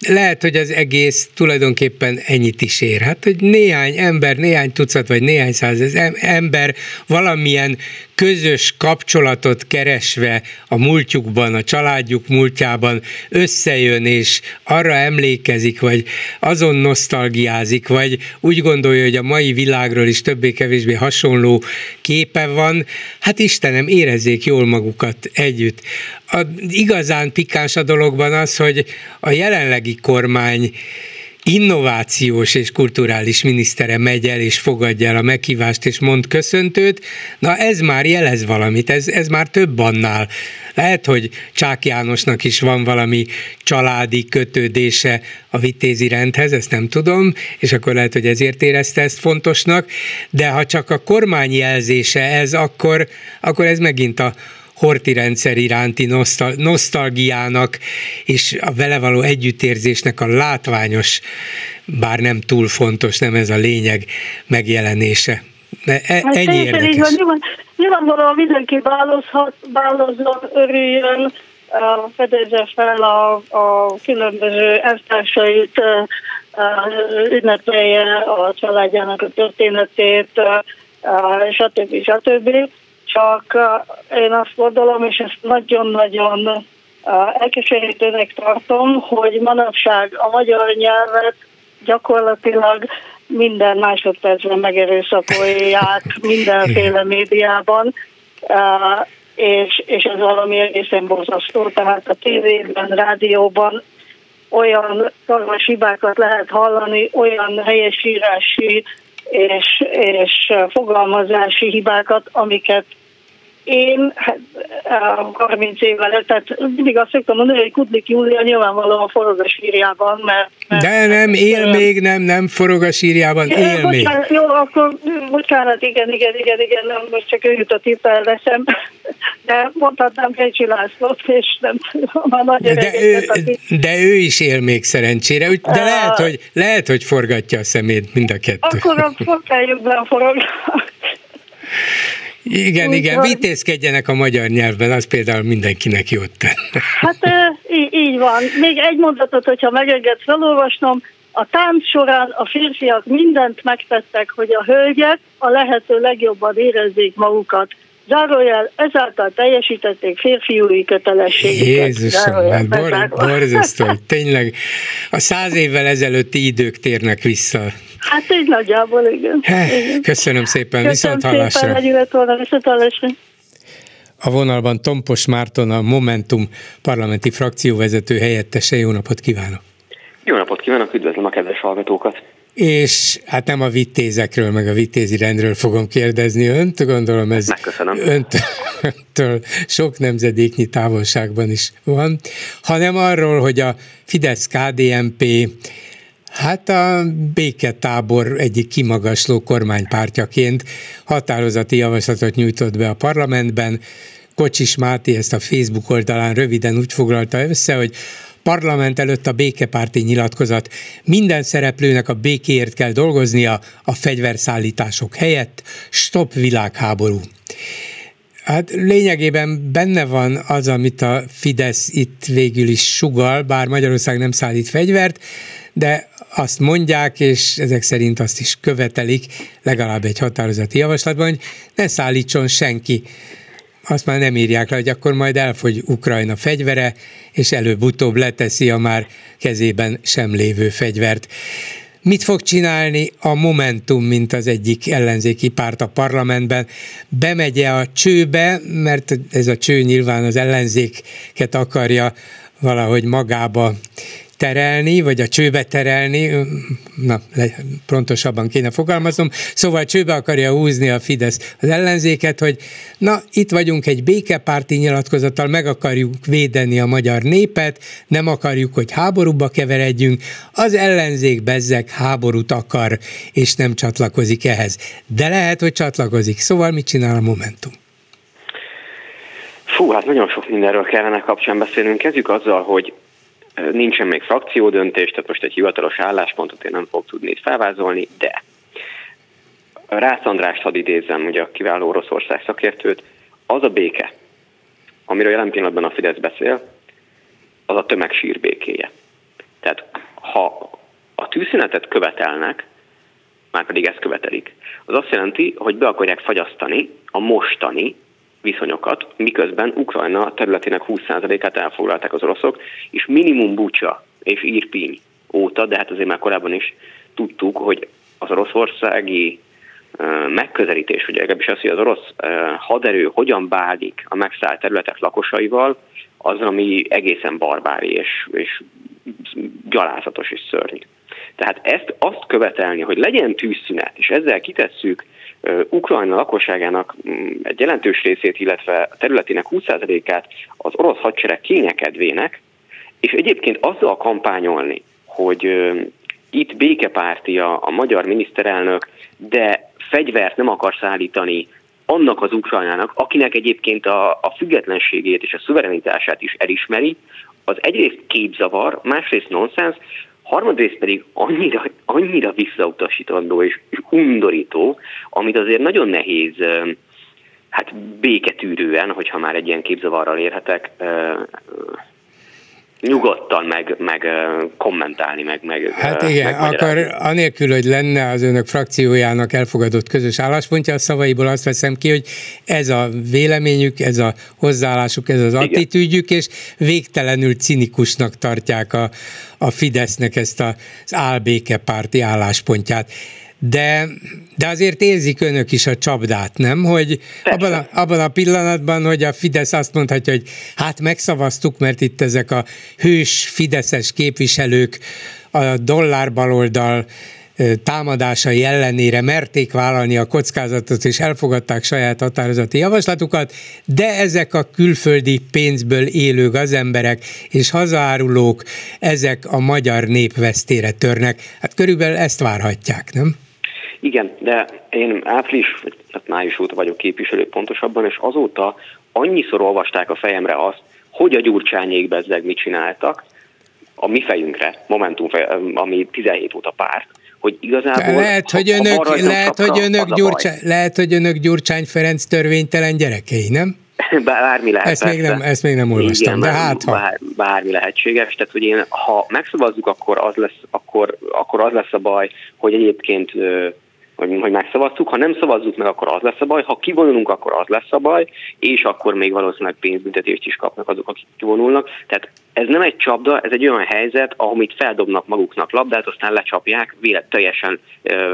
lehet, hogy az egész tulajdonképpen ennyit is ér. Hát, hogy néhány ember, néhány tucat vagy néhány száz ember valamilyen közös kapcsolatot keresve a múltjukban, a családjuk múltjában összejön, és arra emlékezik, vagy azon nosztalgiázik, vagy úgy gondolja, hogy a mai világról is többé-kevésbé hasonló képe van, hát Istenem, érezzék jól magukat együtt. A igazán pikáns a dologban az, hogy a jelenlegi kormány innovációs és kulturális minisztere megy el és fogadja el a meghívást és mond köszöntőt, na ez már jelez valamit, ez, ez már több annál. Lehet, hogy Csák Jánosnak is van valami családi kötődése a vitézi rendhez, ezt nem tudom, és akkor lehet, hogy ezért érezte ezt fontosnak, de ha csak a kormány jelzése ez, akkor, akkor ez megint a, horti rendszer iránti nosztal- nosztalgiának és a vele való együttérzésnek a látványos, bár nem túl fontos, nem ez a lényeg megjelenése. De e, hát ennyi érdekes. Van, nyilván, nyilvánvalóan mindenki bálozhat, bálozzon, örüljön, fedezze fel a, a különböző elvtársait, ünnepelje a családjának a történetét, stb. stb csak én azt gondolom, és ezt nagyon-nagyon elkeserítőnek tartom, hogy manapság a magyar nyelvet gyakorlatilag minden másodpercben megerőszakolják mindenféle médiában, és, és ez valami egészen borzasztó. Tehát a tévében, rádióban olyan karmas hibákat lehet hallani, olyan helyesírási és, és fogalmazási hibákat, amiket én hát, 30 évvel, tehát mindig azt szoktam mondani, hogy Kudlik Júlia nyilvánvalóan forog a sírjában, mert, mert... De nem, él mert, még, nem, nem forog a sírjában, él még. Jó, akkor bocsánat, igen, igen, igen, igen, nem, most csak ő jutott itt leszem, de mondhatnám Kecsi Lászlót, és nem a nagy de, de, ő, de ő is él még szerencsére, de lehet, hogy, lehet, hogy forgatja a szemét mind a kettő. Akkor a fokájukban forog. Igen, Úgy igen, van. vitézkedjenek a magyar nyelvben, az például mindenkinek jót tenne. Hát így, Így van. Még egy mondatot, hogyha megenged felolvasnom. A tánc során a férfiak mindent megtettek, hogy a hölgyek a lehető legjobban érezzék magukat. Zárójel, ezáltal teljesítették férfiúi kötelességüket. Jézusom, hát bor, borzasztó, tényleg a száz évvel ezelőtti idők térnek vissza. Hát így nagyjából, igen. igen. Köszönöm szépen, Köszönöm viszont hallásra. Szépen, volna, viszont hallásra. A vonalban Tompos Márton, a Momentum parlamenti frakcióvezető helyettese. Jó napot kívánok! Jó napot kívánok, üdvözlöm a kedves hallgatókat! És hát nem a vitézekről, meg a vitézi rendről fogom kérdezni önt, gondolom ez önt, öntől sok nemzedéknyi távolságban is van, hanem arról, hogy a Fidesz-KDNP Hát a béketábor egyik kimagasló kormánypártjaként határozati javaslatot nyújtott be a parlamentben. Kocsis Máté ezt a Facebook oldalán röviden úgy foglalta össze, hogy parlament előtt a békepárti nyilatkozat. Minden szereplőnek a békéért kell dolgoznia a fegyverszállítások helyett. Stop világháború. Hát lényegében benne van az, amit a Fidesz itt végül is sugal, bár Magyarország nem szállít fegyvert, de azt mondják, és ezek szerint azt is követelik, legalább egy határozati javaslatban, hogy ne szállítson senki azt már nem írják le, hogy akkor majd elfogy Ukrajna fegyvere, és előbb-utóbb leteszi a már kezében sem lévő fegyvert. Mit fog csinálni a Momentum, mint az egyik ellenzéki párt a parlamentben? Bemegye a csőbe, mert ez a cső nyilván az ellenzéket akarja valahogy magába terelni, vagy a csőbe terelni, na, pontosabban kéne fogalmaznom, szóval csőbe akarja húzni a Fidesz az ellenzéket, hogy na, itt vagyunk egy békepárti nyilatkozattal, meg akarjuk védeni a magyar népet, nem akarjuk, hogy háborúba keveredjünk, az ellenzék bezzek háborút akar, és nem csatlakozik ehhez. De lehet, hogy csatlakozik. Szóval mit csinál a Momentum? Fú, hát nagyon sok mindenről kellene kapcsán beszélnünk. Kezdjük azzal, hogy Nincsen még frakciódöntés, tehát most egy hivatalos álláspontot én nem fog tudni felvázolni, de Rász Andrást hadd idézem, ugye a kiváló Oroszország szakértőt, az a béke, amiről jelen pillanatban a Fidesz beszél, az a tömegsír békéje. Tehát ha a tűzszünetet követelnek, már pedig ezt követelik, az azt jelenti, hogy be akarják fagyasztani a mostani viszonyokat, miközben Ukrajna területének 20%-át elfoglalták az oroszok, és minimum Bucsa és Irpiny óta, de hát azért már korábban is tudtuk, hogy az oroszországi megközelítés, vagy legalábbis az, hogy az orosz haderő hogyan bálik a megszállt területek lakosaival, az, ami egészen barbári és, és gyalázatos és szörnyű. Tehát ezt azt követelni, hogy legyen tűzszünet, és ezzel kitesszük Ukrajna lakosságának mm, egy jelentős részét, illetve a területének 20%-át az orosz hadsereg kényekedvének, és egyébként azzal kampányolni, hogy itt békepárti a, a magyar miniszterelnök, de fegyvert nem akar szállítani annak az Ukrajnának, akinek egyébként a, a függetlenségét és a szuverenitását is elismeri, az egyrészt képzavar, másrészt nonsens, harmadrészt pedig annyira, annyira visszautasítandó és undorító, amit azért nagyon nehéz hát béketűrően, hogyha már egy ilyen képzavarral érhetek, nyugodtan meg, meg kommentálni, meg, meg Hát igen, akkor anélkül, hogy lenne az önök frakciójának elfogadott közös álláspontja, a szavaiból azt veszem ki, hogy ez a véleményük, ez a hozzáállásuk, ez az igen. attitűdjük, és végtelenül cinikusnak tartják a, a Fidesznek ezt az álbékepárti álláspontját de, de azért érzik önök is a csapdát, nem? Hogy abban a, abban a pillanatban, hogy a Fidesz azt mondhatja, hogy hát megszavaztuk, mert itt ezek a hős fideszes képviselők a dollár támadásai ellenére merték vállalni a kockázatot, és elfogadták saját határozati javaslatukat, de ezek a külföldi pénzből élő gazemberek és hazaárulók, ezek a magyar nép vesztére törnek. Hát körülbelül ezt várhatják, nem? Igen, de én április, hát május óta vagyok képviselő pontosabban, és azóta annyiszor olvasták a fejemre azt, hogy a gyurcsányék bezzeg mit csináltak, a mi fejünkre, Momentum, ami 17 óta párt, hogy igazából... Lehet, hogy önök, lehet, hogy önök, gyurcsány, lehet, hogy önök Gyurcsány Ferenc törvénytelen gyerekei, nem? bármi lehet. Ezt még, nem, ezt még nem olvastam, Igen, de hát ha. Bár, bármi lehetséges, tehát hogy én, ha megszavazzuk, akkor az lesz, akkor, akkor az lesz a baj, hogy egyébként hogy, hogy megszavazzuk, ha nem szavazzuk meg, akkor az lesz a baj, ha kivonulunk, akkor az lesz a baj, és akkor még valószínűleg pénzbüntetést is kapnak azok, akik kivonulnak. Tehát ez nem egy csapda, ez egy olyan helyzet, amit feldobnak maguknak labdát, aztán lecsapják, vélet teljesen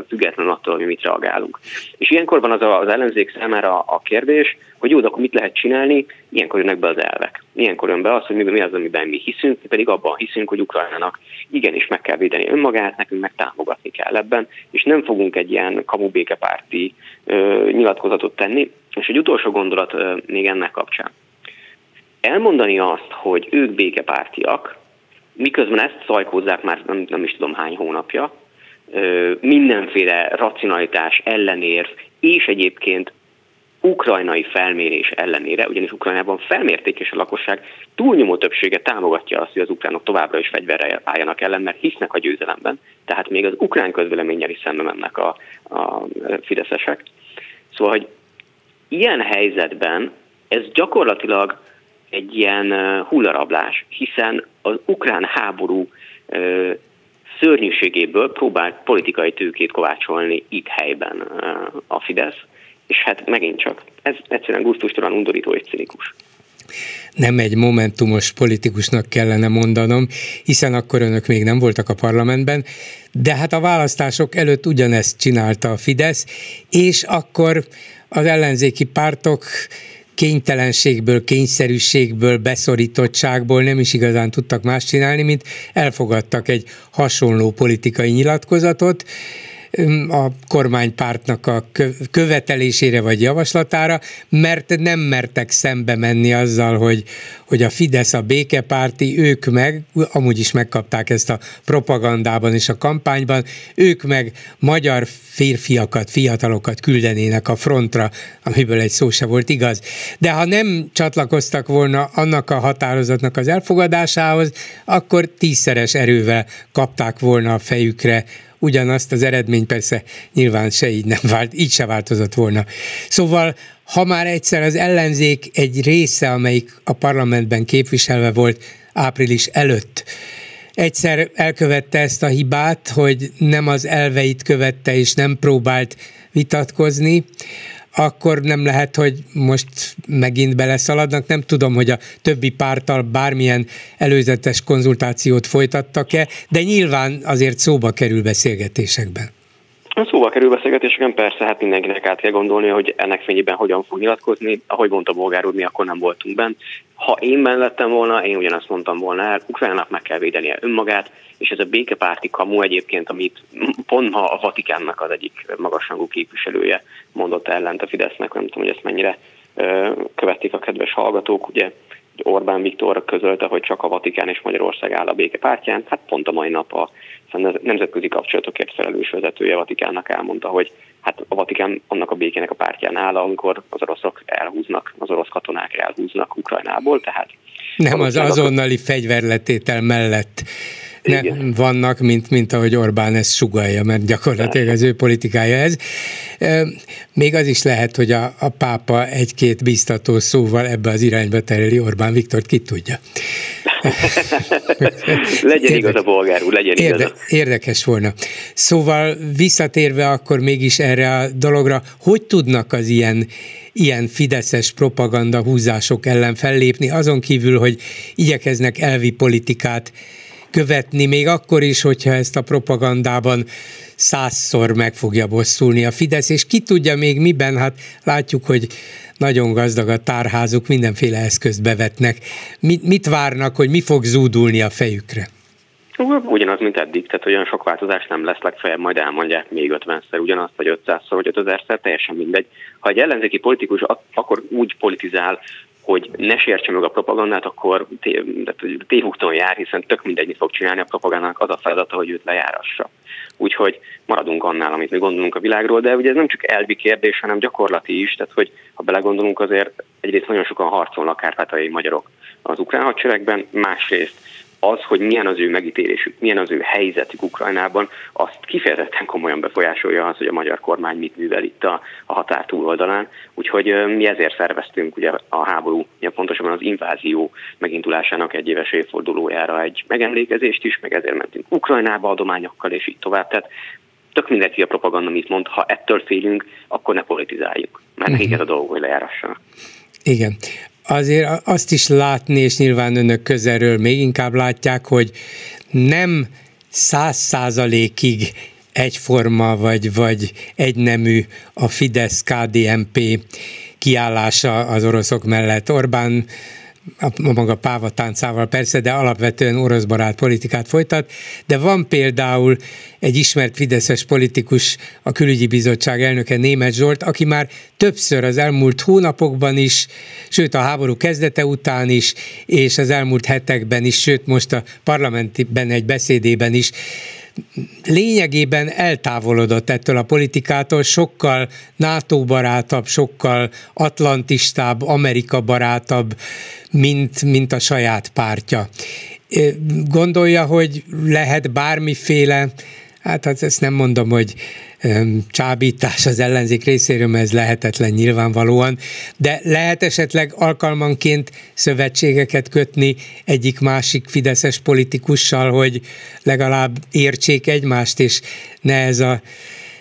független attól, hogy mit reagálunk. És ilyenkor van az a, az ellenzék számára a kérdés, hogy jó, de akkor mit lehet csinálni, ilyenkor jönnek be az elvek. Ilyenkor jön be az, hogy mi az, amiben mi hiszünk, mi pedig abban hiszünk, hogy Ukrajnának igenis meg kell védeni önmagát, nekünk meg támogatni kell ebben, és nem fogunk egy ilyen kamu békepárti ö, nyilatkozatot tenni. És egy utolsó gondolat ö, még ennek kapcsán. Elmondani azt, hogy ők békepártiak, miközben ezt szajkózzák már nem, nem is tudom hány hónapja, mindenféle racionalitás ellenérv, és egyébként ukrajnai felmérés ellenére, ugyanis Ukrajnában felmérték, és a lakosság túlnyomó többsége támogatja azt, hogy az ukránok továbbra is fegyverre álljanak ellen, mert hisznek a győzelemben. Tehát még az ukrán közvéleménnyel is szembe mennek a, a fideszesek. Szóval, hogy ilyen helyzetben ez gyakorlatilag egy ilyen hullarablás, hiszen az ukrán háború szörnyűségéből próbált politikai tőkét kovácsolni itt helyben a Fidesz, és hát megint csak, ez egyszerűen gusztustalan, undorító és cinikus. Nem egy momentumos politikusnak kellene mondanom, hiszen akkor önök még nem voltak a parlamentben, de hát a választások előtt ugyanezt csinálta a Fidesz, és akkor az ellenzéki pártok kénytelenségből, kényszerűségből, beszorítottságból nem is igazán tudtak más csinálni, mint elfogadtak egy hasonló politikai nyilatkozatot, a kormánypártnak a követelésére vagy javaslatára, mert nem mertek szembe menni azzal, hogy, hogy a Fidesz a békepárti, ők meg, amúgy is megkapták ezt a propagandában és a kampányban, ők meg magyar férfiakat, fiatalokat küldenének a frontra, amiből egy szó se volt igaz. De ha nem csatlakoztak volna annak a határozatnak az elfogadásához, akkor tízszeres erővel kapták volna a fejükre ugyanazt az eredmény persze nyilván se így nem vált, így se változott volna. Szóval ha már egyszer az ellenzék egy része, amelyik a parlamentben képviselve volt április előtt, egyszer elkövette ezt a hibát, hogy nem az elveit követte és nem próbált vitatkozni, akkor nem lehet, hogy most megint beleszaladnak. Nem tudom, hogy a többi pártal bármilyen előzetes konzultációt folytattak-e, de nyilván azért szóba kerül beszélgetésekben. Szóval kerül beszélgetéseken, persze, hát mindenkinek át kell gondolni, hogy ennek fényében hogyan fog nyilatkozni. Ahogy mondta Bolgár úr, mi akkor nem voltunk benne. Ha én mellettem volna, én ugyanazt mondtam volna el, Ukrajnának meg kell védenie önmagát, és ez a békepárti kamu egyébként, amit pont ma a Vatikánnak az egyik magasrangú képviselője mondott ellent a Fidesznek, nem tudom, hogy ezt mennyire követik a kedves hallgatók, ugye Orbán Viktor közölte, hogy csak a Vatikán és Magyarország áll a béke pártján. Hát pont a mai nap a nemzetközi kapcsolatokért felelős vezetője Vatikánnak elmondta, hogy hát a Vatikán annak a békének a pártján áll, amikor az oroszok elhúznak, az orosz katonák elhúznak Ukrajnából, tehát nem az azonnali fegyverletétel mellett ne, vannak, mint, mint ahogy Orbán ezt sugalja, mert gyakorlatilag az ő politikája ez. Még az is lehet, hogy a, a pápa egy-két biztató szóval ebbe az irányba tereli Orbán Viktort, ki tudja. legyen Érde- igaz a bolgár úr, legyen Érde- igaz. Érdekes volna. Szóval visszatérve akkor mégis erre a dologra, hogy tudnak az ilyen ilyen fideszes propaganda húzások ellen fellépni, azon kívül, hogy igyekeznek elvi politikát követni, még akkor is, hogyha ezt a propagandában százszor meg fogja bosszulni a Fidesz, és ki tudja még miben, hát látjuk, hogy nagyon gazdag a tárházuk, mindenféle eszközt bevetnek. Mit, mit várnak, hogy mi fog zúdulni a fejükre? Ugyanaz, mint eddig, tehát olyan sok változás nem lesz, legfeljebb majd elmondják még 50-szer ugyanazt, vagy 500-szor, vagy 5000-szer, teljesen mindegy. Ha egy ellenzéki politikus akkor úgy politizál, hogy ne sértse meg a propagandát, akkor tévúton jár, hiszen tök mindegy, mit fog csinálni a propagandának, az a feladata, hogy őt lejárassa. Úgyhogy maradunk annál, amit mi gondolunk a világról, de ugye ez nem csak elvi kérdés, hanem gyakorlati is, tehát hogy ha belegondolunk azért egyrészt nagyon sokan harcolnak kárpátai magyarok az ukrán hadseregben, másrészt az, hogy milyen az ő megítélésük, milyen az ő helyzetük Ukrajnában, azt kifejezetten komolyan befolyásolja az, hogy a magyar kormány mit művel itt a, a határ túloldalán. Úgyhogy mi ezért szerveztünk ugye a háború, ugye pontosabban az invázió megindulásának egy éves évfordulójára egy megemlékezést is, meg ezért mentünk Ukrajnába adományokkal, és így tovább. Tehát tök mindegy, a propaganda mit mond, ha ettől félünk, akkor ne politizáljuk, mert uh-huh. nekik ez a dolog, hogy lejárassanak. Igen azért azt is látni, és nyilván önök közelről még inkább látják, hogy nem száz százalékig egyforma vagy, vagy egynemű a Fidesz-KDNP kiállása az oroszok mellett. Orbán a maga pávatáncával persze, de alapvetően orosz barát politikát folytat, de van például egy ismert fideszes politikus, a külügyi bizottság elnöke Német Zsolt, aki már többször az elmúlt hónapokban is, sőt a háború kezdete után is, és az elmúlt hetekben is, sőt most a parlamentben egy beszédében is lényegében eltávolodott ettől a politikától, sokkal NATO barátabb, sokkal atlantistább, Amerika barátabb, mint, mint a saját pártja. Gondolja, hogy lehet bármiféle, hát, hát ezt nem mondom, hogy csábítás az ellenzék részéről, mert ez lehetetlen nyilvánvalóan, de lehet esetleg alkalmanként szövetségeket kötni egyik másik fideszes politikussal, hogy legalább értsék egymást, és ne ez a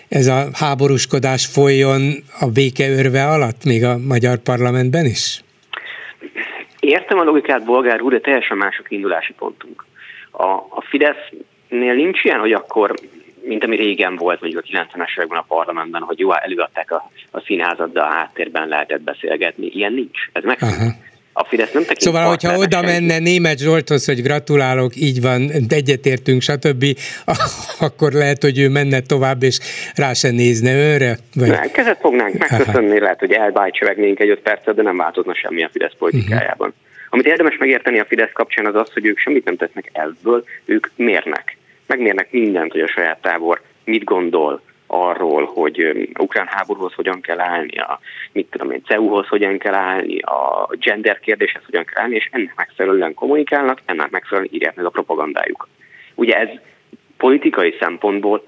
ez a háborúskodás folyjon a békeörve alatt, még a magyar parlamentben is? Értem a logikát, bolgár úr, de teljesen más a kiindulási pontunk. A, a Fidesznél nincs ilyen, hogy akkor mint ami régen volt, vagy a 90-es években a parlamentben, hogy jó, előadták a, a színházat, de a háttérben lehetett beszélgetni. Ilyen nincs. Ez meg. A Fidesz nem tekint Szóval, hogyha oda menne német Zsolthoz, hogy gratulálok, így van, egyetértünk, stb., akkor lehet, hogy ő menne tovább, és rá se nézne őre? Vagy... Nem, kezet fognánk megköszönni, Aha. lehet, hogy elbájcsövegnénk egy öt percet, de nem változna semmi a Fidesz politikájában. Uh-huh. Amit érdemes megérteni a Fidesz kapcsán az az, hogy ők semmit nem tesznek ebből, ők mérnek megmérnek mindent, hogy a saját tábor mit gondol arról, hogy ukrán háborúhoz hogyan kell állni, a, mit tudom én, CEU-hoz hogyan kell állni, a gender kérdéshez hogyan kell állni, és ennek megfelelően kommunikálnak, ennek megfelelően írják meg a propagandájuk. Ugye ez politikai szempontból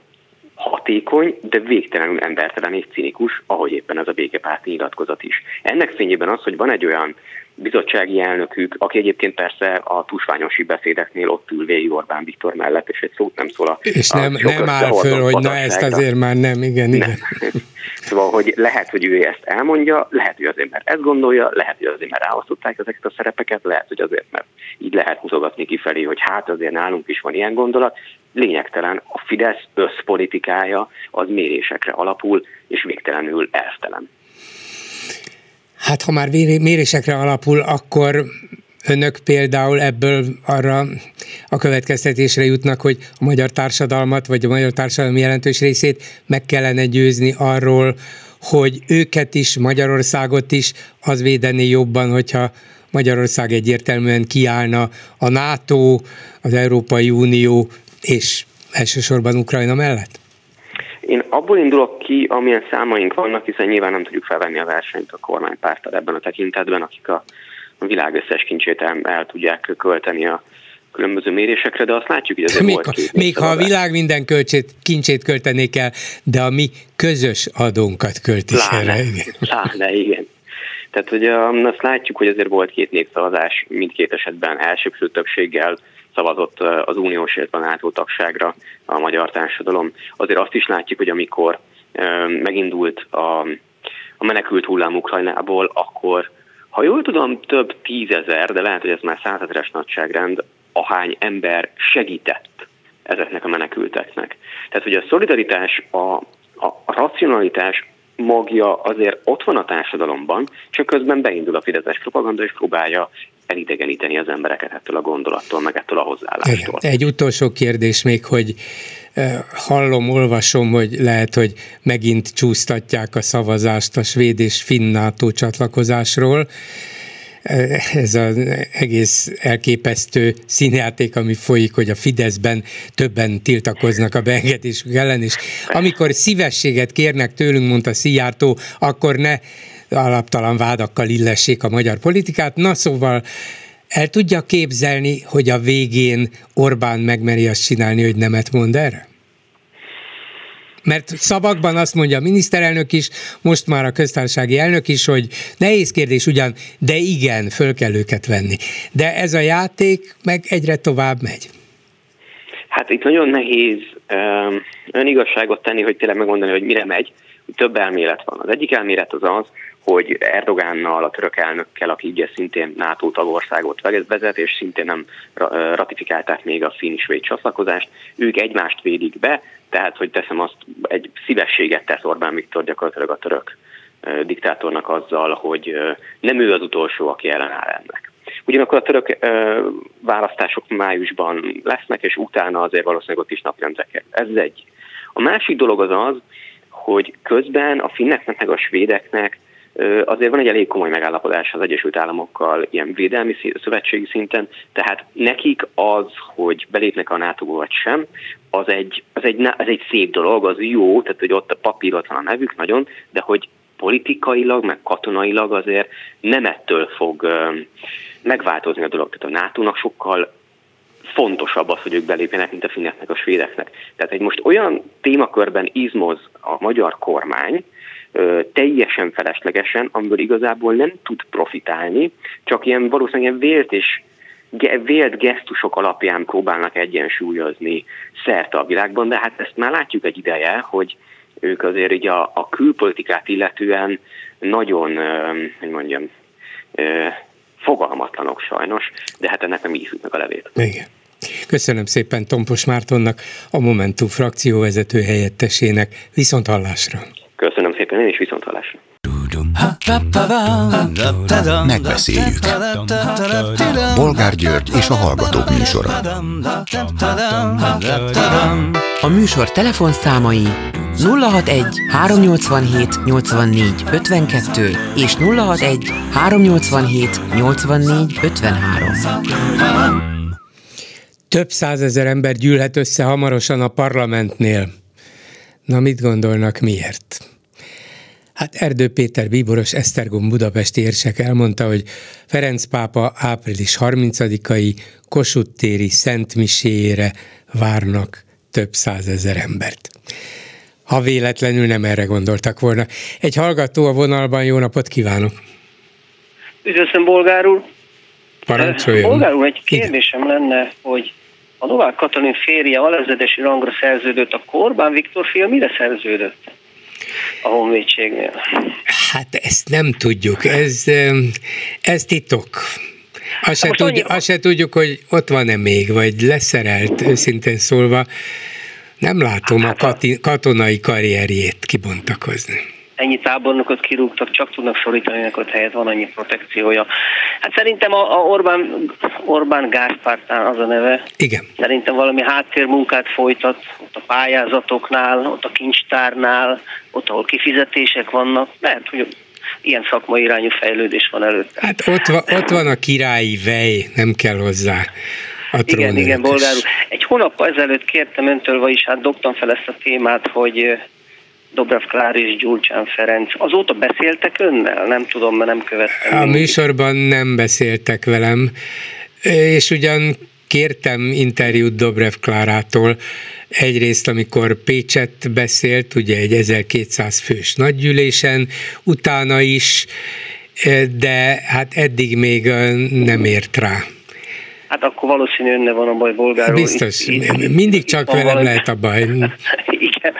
hatékony, de végtelenül embertelen és cinikus, ahogy éppen ez a békepárti nyilatkozat is. Ennek fényében az, hogy van egy olyan bizottsági elnökük, aki egyébként persze a tusványosi beszédeknél ott ül végig Orbán Viktor mellett, és egy szót nem szól a És nem, a nem áll föl, hogy na ezt azért már nem, igen, igen. Nem. Szóval, hogy lehet, hogy ő ezt elmondja, lehet, hogy azért, mert ezt gondolja, lehet, hogy azért, mert ráosztották ezeket a szerepeket, lehet, hogy azért, mert így lehet mutogatni kifelé, hogy hát azért nálunk is van ilyen gondolat. Lényegtelen, a Fidesz összpolitikája az mérésekre alapul, és végtelenül elvtelen. Hát ha már mérésekre alapul, akkor önök például ebből arra a következtetésre jutnak, hogy a magyar társadalmat, vagy a magyar társadalom jelentős részét meg kellene győzni arról, hogy őket is, Magyarországot is az védeni jobban, hogyha Magyarország egyértelműen kiállna a NATO, az Európai Unió és elsősorban Ukrajna mellett? Én abból indulok ki, amilyen számaink vannak, hiszen nyilván nem tudjuk felvenni a versenyt a kormánypárttal ebben a tekintetben, akik a, világ összes kincsét el, el tudják költeni a különböző mérésekre, de azt látjuk, hogy azért még, volt két Még ha a világ minden költsét, kincsét költenék el, de a mi közös adónkat költik erre. Igen. Láne, igen. Tehát hogy azt látjuk, hogy azért volt két népszavazás, mindkét esetben elsőprő többséggel szavazott az uniós, illetve NATO tagságra a magyar társadalom. Azért azt is látjuk, hogy amikor megindult a, a menekült hullám Ukrajnából, akkor ha jól tudom, több tízezer, de lehet, hogy ez már százezeres nagyságrend, ahány ember segített ezeknek a menekülteknek. Tehát, hogy a szolidaritás, a, a racionalitás magja azért ott van a társadalomban, csak közben beindul a Fideszes propaganda, és próbálja elidegeníteni az embereket ettől a gondolattól, meg ettől a hozzáállástól. Egy utolsó kérdés még, hogy eh, hallom, olvasom, hogy lehet, hogy megint csúsztatják a szavazást a svéd és finn NATO csatlakozásról. Eh, ez az egész elképesztő színjáték, ami folyik, hogy a Fideszben többen tiltakoznak a beengedésük ellen, és amikor szívességet kérnek tőlünk, mondta Szijjártó, akkor ne alaptalan vádakkal illessék a magyar politikát. Na szóval El tudja képzelni, hogy a végén Orbán megmeri azt csinálni, hogy nemet mond erre? Mert szavakban azt mondja a miniszterelnök is, most már a köztársasági elnök is, hogy nehéz kérdés ugyan, de igen, föl kell őket venni. De ez a játék meg egyre tovább megy. Hát itt nagyon nehéz um, önigazságot tenni, hogy tényleg megmondani, hogy mire megy. Több elmélet van. Az egyik elmélet az az, hogy Erdogánnal, a török elnökkel, aki ugye szintén NATO tagországot vezet, és szintén nem ratifikálták még a finn-svéd csatlakozást, ők egymást védik be, tehát, hogy teszem azt, egy szívességet tesz Orbán Viktor gyakorlatilag a török diktátornak azzal, hogy nem ő az utolsó, aki ellenáll ennek. Ugyanakkor a török választások májusban lesznek, és utána azért valószínűleg ott is napirendre. Ez egy. A másik dolog az az, hogy közben a finneknek meg a svédeknek azért van egy elég komoly megállapodás az Egyesült Államokkal ilyen védelmi szövetségi szinten, tehát nekik az, hogy belépnek a nato vagy sem, az egy, az, egy, az egy szép dolog, az jó, tehát hogy ott a papírot van a nevük nagyon, de hogy politikailag, meg katonailag azért nem ettől fog megváltozni a dolog. Tehát a NATO-nak sokkal fontosabb az, hogy ők belépjenek, mint a finneknek, a svédeknek. Tehát egy most olyan témakörben izmoz a magyar kormány, teljesen feleslegesen, amiből igazából nem tud profitálni, csak ilyen valószínűleg ilyen vélt és vélt gesztusok alapján próbálnak egyensúlyozni szerte a világban, de hát ezt már látjuk egy ideje, hogy ők azért így a, a külpolitikát illetően nagyon, hogy mondjam, fogalmatlanok sajnos, de hát ennek nem így a levét. Igen. Köszönöm szépen Tompos Mártonnak, a Momentum frakcióvezető helyettesének. Viszont hallásra! Köszönöm szépen, én is viszont hallásra. Megbeszéljük. Bolgár György és a Hallgatók műsora. A műsor telefonszámai 061 387 84 52 és 061 387 84 53. Több százezer ember gyűlhet össze hamarosan a parlamentnél. Na mit gondolnak miért? Hát Erdő Péter bíboros Esztergom budapesti érsek elmondta, hogy Ferenc pápa április 30-ai Kossuth téri Szentmiséjére várnak több százezer embert. Ha véletlenül nem erre gondoltak volna. Egy hallgató a vonalban, jó napot kívánok! Üdvözlöm, Bolgár úr! Parancsoljon! Bolgár úr, egy kérdésem Igen. lenne, hogy a Novák Katalin férje alezredesi rangra szerződött, a Orbán Viktor fia mire szerződött? a honvédségnél? Hát ezt nem tudjuk, ez, ez titok. Azt se, tudj, azt se tudjuk, hogy ott van-e még, vagy leszerelt, őszintén szólva. Nem látom hát, a katonai karrierjét kibontakozni ennyi tábornokot kirúgtak, csak tudnak szorítani, ott helyett van annyi protekciója. Hát szerintem a, a Orbán, Orbán gázpártán az a neve. Igen. Szerintem valami háttérmunkát folytat, ott a pályázatoknál, ott a kincstárnál, ott, ahol kifizetések vannak. Lehet, hogy ilyen szakmai irányú fejlődés van előtte. Hát ott, va, ott van a királyi vej, nem kell hozzá. A igen, igen, bolgár Egy hónappal ezelőtt kértem öntől, vagyis hát dobtam fel ezt a témát, hogy Dobrev Klár és Gyurcsán Ferenc. Azóta beszéltek önnel? Nem tudom, mert nem követtem. A mindig. műsorban nem beszéltek velem, és ugyan kértem interjút Dobrev Klárától, egyrészt, amikor Pécset beszélt, ugye egy 1200 fős nagygyűlésen, utána is, de hát eddig még nem ért rá. Hát akkor valószínű önne van a baj, bolgár Biztos, itt, itt, mindig csak velem valami... lehet a baj. Igen.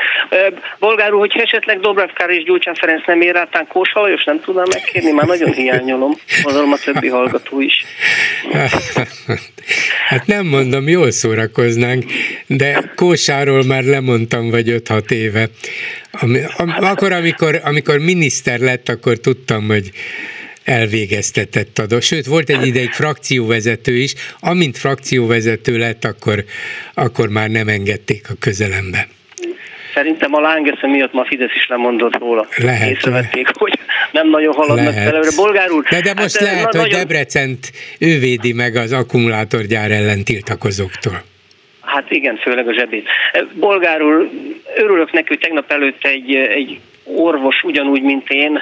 Bolgár úr, hogyha esetleg Dobrev Kár és Gyurcsán Ferenc nem ér átán Kósalajos, nem tudnám megkérni? Már nagyon hiányolom, gondolom a többi hallgató is. Hát nem mondom, jól szórakoznánk, de Kósáról már lemondtam vagy 5-6 éve. Ami, am, akkor, amikor, amikor miniszter lett, akkor tudtam, hogy elvégeztetett adó. Sőt, volt egy ideig frakcióvezető is, amint frakcióvezető lett, akkor, akkor már nem engedték a közelembe. Szerintem a lángesze miatt ma Fidesz is lemondott róla. Lehet. Észrevették, hogy nem nagyon haladnak előre. Bolgár úr... De, de most hát, lehet, hogy nagyon... Debrecent ő védi meg az akkumulátorgyár ellen tiltakozóktól. Hát igen, főleg a zsebét. Bolgár úr, örülök neki, hogy tegnap előtt egy, egy orvos ugyanúgy, mint én,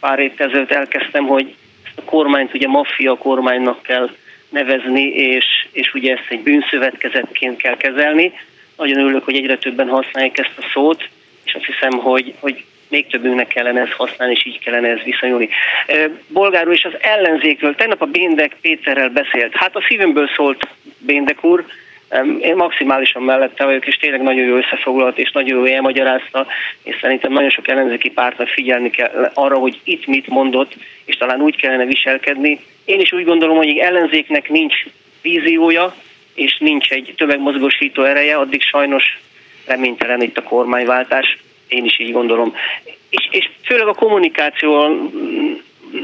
pár évvel ezelőtt elkezdtem, hogy a kormányt ugye maffia kormánynak kell nevezni, és, és ugye ezt egy bűnszövetkezetként kell kezelni. Nagyon örülök, hogy egyre többen használják ezt a szót, és azt hiszem, hogy, hogy még többünknek kellene ezt használni, és így kellene ez viszonyulni. Bolgár úr és az ellenzékről, tegnap a Béndek Péterrel beszélt. Hát a szívemből szólt Béndek úr, én maximálisan mellette vagyok, és tényleg nagyon jó összefoglalt, és nagyon jó elmagyarázta, és szerintem nagyon sok ellenzéki pártnak figyelni kell arra, hogy itt mit mondott, és talán úgy kellene viselkedni. Én is úgy gondolom, hogy ellenzéknek nincs víziója, és nincs egy tömegmozgósító ereje, addig sajnos reménytelen itt a kormányváltás. Én is így gondolom. És, és főleg a kommunikáció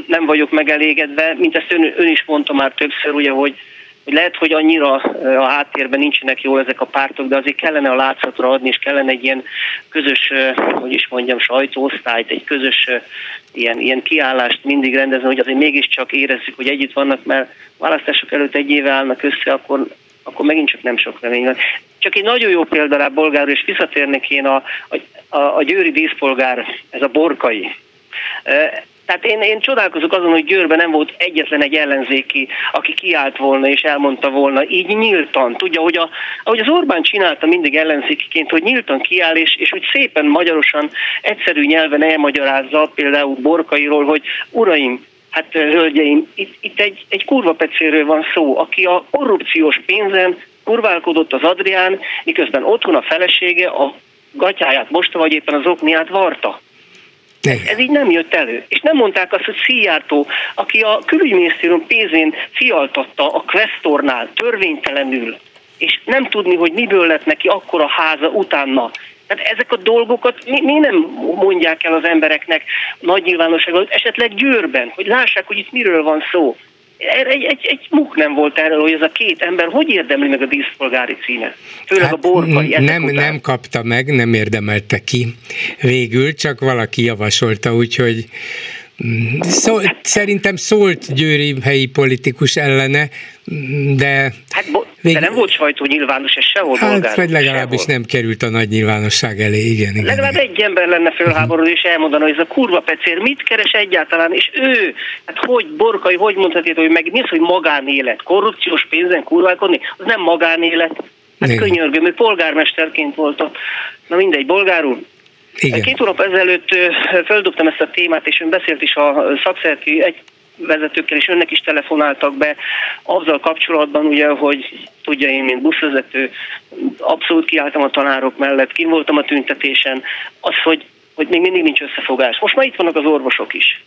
nem vagyok megelégedve, mint ezt ön, ön is mondta már többször, ugye, hogy hogy lehet, hogy annyira a háttérben nincsenek jól ezek a pártok, de azért kellene a látszatra adni, és kellene egy ilyen közös, hogy is mondjam, sajtóosztályt, egy közös ilyen, ilyen kiállást mindig rendezni, hogy azért mégiscsak érezzük, hogy együtt vannak, mert választások előtt egy éve állnak össze, akkor akkor megint csak nem sok remény van. Csak egy nagyon jó példa rá bolgár, és visszatérnék én a, a, a győri díszpolgár, ez a borkai. Tehát én, én csodálkozok azon, hogy Győrben nem volt egyetlen egy ellenzéki, aki kiállt volna és elmondta volna, így nyíltan. Tudja, hogy a, ahogy az Orbán csinálta mindig ellenzékiként, hogy nyíltan kiáll, és, és hogy szépen magyarosan, egyszerű nyelven elmagyarázza például Borkairól, hogy uraim, Hát, hölgyeim, itt, itt egy, egy kurva pecéről van szó, aki a korrupciós pénzen kurválkodott az Adrián, miközben otthon a felesége a gatyáját mosta, vagy éppen az okniát varta. Ez, ez így nem jött elő. És nem mondták azt, hogy Szijjártó, aki a külügyminisztérium pénzén fialtatta a Questornál törvénytelenül, és nem tudni, hogy miből lett neki akkora háza utána. Tehát ezek a dolgokat mi, mi nem mondják el az embereknek nagy nyilvánosságban, esetleg Győrben, hogy lássák, hogy itt miről van szó egy, egy, egy muk nem volt erről, hogy ez a két ember hogy érdemli meg a díszpolgári címet. Főleg hát a borkai. Nem, nem kapta meg, nem érdemelte ki végül, csak valaki javasolta, úgyhogy Szó, szerintem szólt Győri helyi politikus ellene, de... Hát bo- vég... de nem volt sajtó nyilvános, ez sehol Hát, bolgár, vagy legalábbis sehol. nem került a nagy nyilvánosság elé, igen. igen Legalább igen. egy ember lenne fölháborodó, és elmondaná, hogy ez a kurva pecér mit keres egyáltalán, és ő, hát hogy, Borkai, hogy mondhatja, hogy meg mi az, hogy magánélet, korrupciós pénzen kurválkodni, az nem magánélet. Hát igen. könyörgöm, ő polgármesterként volt ott. Na mindegy, bolgárul, igen. Két hónap ezelőtt földobtam ezt a témát, és ön beszélt is a szakszerti egy vezetőkkel, és önnek is telefonáltak be azzal kapcsolatban, ugye, hogy tudja én, mint buszvezető, abszolút kiálltam a tanárok mellett, kim voltam a tüntetésen, az, hogy, hogy még mindig nincs összefogás. Most már itt vannak az orvosok is.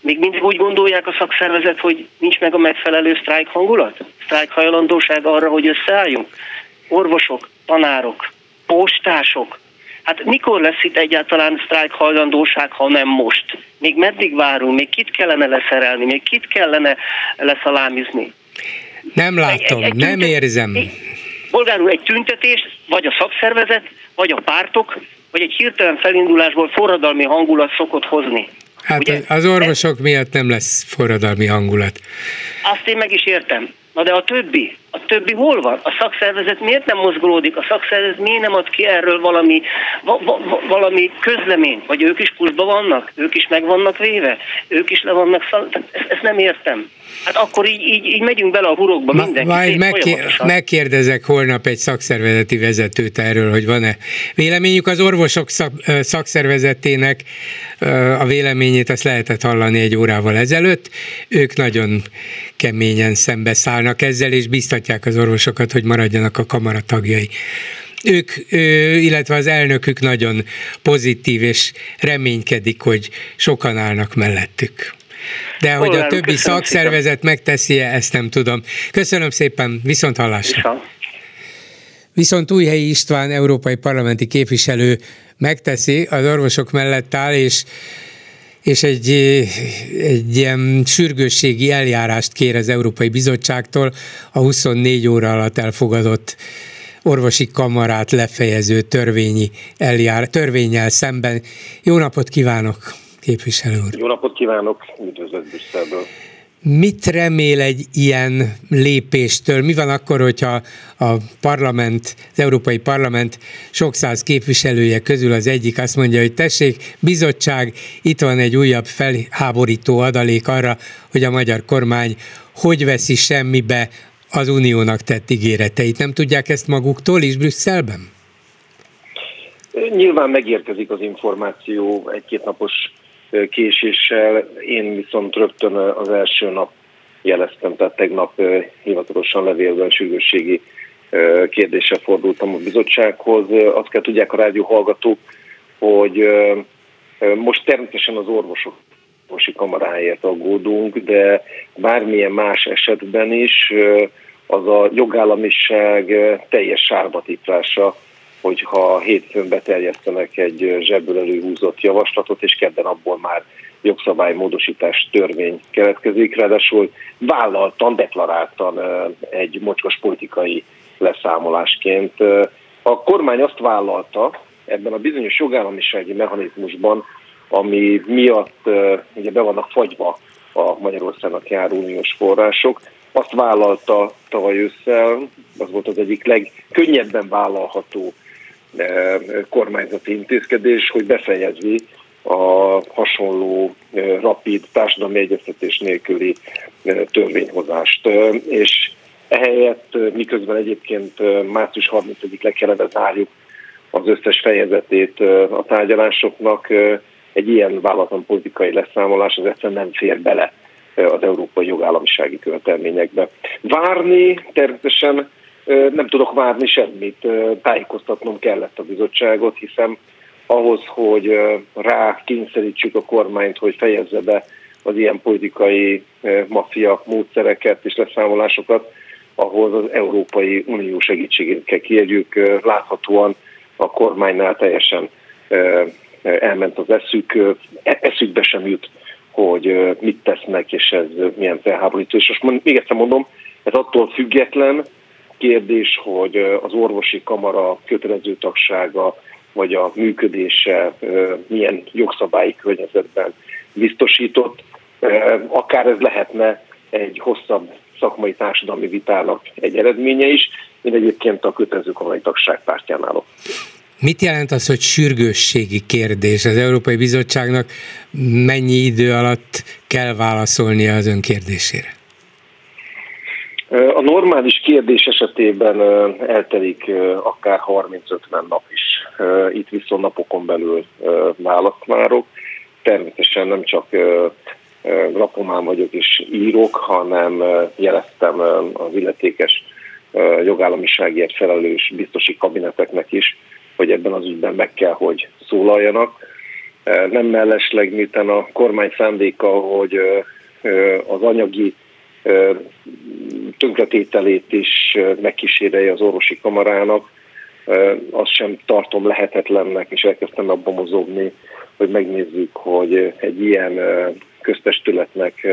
Még mindig úgy gondolják a szakszervezet, hogy nincs meg a megfelelő sztrájk hangulat? Sztrájk hajlandóság arra, hogy összeálljunk? Orvosok, tanárok, postások, Hát mikor lesz itt egyáltalán sztrájk hajlandóság, ha nem most? Még meddig várunk? Még kit kellene leszerelni? Még kit kellene leszalámizni? Nem látom, egy, egy, egy nem tüntet, érzem. Bolgár úr, egy tüntetés, vagy a szakszervezet, vagy a pártok, vagy egy hirtelen felindulásból forradalmi hangulat szokott hozni. Hát Ugye? az orvosok miatt nem lesz forradalmi hangulat. Azt én meg is értem. Na de a többi, a többi hol van? A szakszervezet miért nem mozgolódik? A szakszervezet miért nem ad ki erről valami, va, va, valami közleményt? Vagy ők is puszba vannak? Ők is meg vannak véve? Ők is le vannak szal... Ezt, ezt nem értem. Hát akkor így, így, így megyünk bele a hurokba Ma, mindenki. Majd megkér, megkérdezek holnap egy szakszervezeti vezetőt erről, hogy van-e véleményük. Az orvosok szak, szakszervezetének a véleményét azt lehetett hallani egy órával ezelőtt. Ők nagyon keményen szembeszállnak ezzel, és biztatják az orvosokat, hogy maradjanak a kamara tagjai ők, illetve az elnökük nagyon pozitív, és reménykedik, hogy sokan állnak mellettük. De hogy a többi szakszervezet megteszi -e, ezt nem tudom. Köszönöm szépen, viszont hallásra. Viszont Újhelyi István, európai parlamenti képviselő megteszi, az orvosok mellett áll, és és egy, egy ilyen sürgősségi eljárást kér az Európai Bizottságtól a 24 óra alatt elfogadott orvosi kamarát lefejező törvényi eljár, törvényel szemben. Jó napot kívánok, képviselő úr! Jó napot kívánok, üdvözlet Brüsszelből! Mit remél egy ilyen lépéstől? Mi van akkor, hogyha a parlament, az Európai Parlament sok száz képviselője közül az egyik azt mondja, hogy tessék, bizottság, itt van egy újabb felháborító adalék arra, hogy a magyar kormány hogy veszi semmibe az uniónak tett ígéreteit. Nem tudják ezt maguktól is Brüsszelben? Nyilván megérkezik az információ egy-két napos késéssel, én viszont rögtön az első nap jeleztem, tehát tegnap hivatalosan levélben sürgősségi kérdéssel fordultam a bizottsághoz. Azt kell tudják a rádió hallgatók, hogy most természetesen az orvosok orvosi kamaráért aggódunk, de bármilyen más esetben is az a jogállamiság teljes sárbatítrása, hogyha hétfőn beterjesztenek egy zsebből előhúzott javaslatot, és kedden abból már jogszabálymódosítás törvény keletkezik, ráadásul vállaltan, deklaráltan egy mocskos politikai leszámolásként. A kormány azt vállalta ebben a bizonyos jogállamisági mechanizmusban, ami miatt ugye be vannak fagyva a Magyarországnak járó uniós források, azt vállalta tavaly ősszel, az volt az egyik legkönnyebben vállalható kormányzati intézkedés, hogy befejezi a hasonló rapid társadalmi egyeztetés nélküli törvényhozást. És ehelyett miközben egyébként március 30-ig le kellene zárjuk az összes fejezetét a tárgyalásoknak, egy ilyen vállalatlan politikai leszámolás az egyszerűen nem fér bele az európai jogállamisági követelményekbe. Várni természetesen nem tudok várni semmit, tájékoztatnom kellett a bizottságot, hiszen ahhoz, hogy rá kényszerítsük a kormányt, hogy fejezze be az ilyen politikai maffia módszereket és leszámolásokat, ahhoz az Európai Unió segítségét kell kérjük. Láthatóan a kormánynál teljesen elment az eszük, e, eszükbe sem jut, hogy mit tesznek, és ez milyen felháborító. És most még egyszer mondom, ez attól független kérdés, hogy az orvosi kamara kötelező tagsága, vagy a működése milyen jogszabályi környezetben biztosított. Akár ez lehetne egy hosszabb szakmai társadalmi vitának egy eredménye is, mint egyébként a kötelező kamarai tagság pártján állok. Mit jelent az, hogy sürgősségi kérdés? Az Európai Bizottságnak mennyi idő alatt kell válaszolnia az ön kérdésére? A normális kérdés esetében eltelik akár 30-50 nap is. Itt viszont napokon belül választ várok. Természetesen nem csak rapomán vagyok és írok, hanem jeleztem az illetékes jogállamiságért felelős biztosi kabineteknek is, hogy ebben az ügyben meg kell, hogy szólaljanak. Nem mellesleg, miután a kormány szándéka, hogy az anyagi tönkretételét is megkísérelje az orvosi kamarának, azt sem tartom lehetetlennek, és elkezdtem abba mozogni, hogy megnézzük, hogy egy ilyen köztestületnek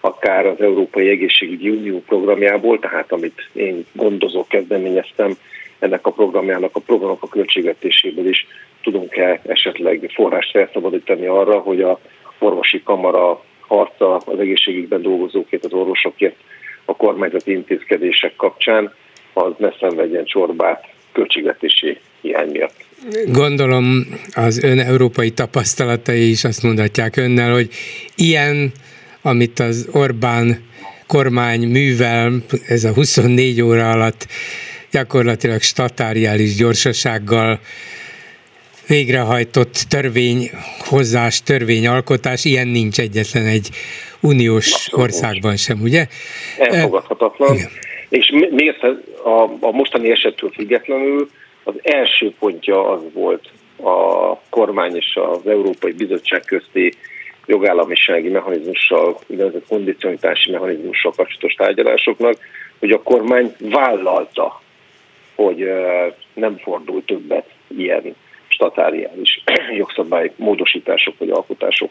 akár az Európai Egészségügyi Unió programjából, tehát amit én gondozok, kezdeményeztem, ennek a programjának, a programok a költségvetéséből is tudunk-e esetleg forrást felszabadítani arra, hogy a orvosi kamara harca az egészségügyben dolgozókért, az orvosokért a kormányzati intézkedések kapcsán, az ne szenvedjen csorbát költségvetési hiány miatt. Gondolom az ön európai tapasztalatai is azt mondhatják önnel, hogy ilyen, amit az Orbán kormány művel, ez a 24 óra alatt gyakorlatilag statáriális gyorsasággal végrehajtott törvényhozás, törvényalkotás, ilyen nincs egyetlen egy uniós országban sem, ugye? Elfogadhatatlan. Igen. És miért a, a mostani esettől függetlenül az első pontja az volt a kormány és az Európai Bizottság közti jogállamisági mechanizmussal, úgynevezett kondicionitási mechanizmussal kapcsolatos tárgyalásoknak, hogy a kormány vállalta hogy nem fordul többet ilyen statáriális jogszabály módosítások vagy alkotások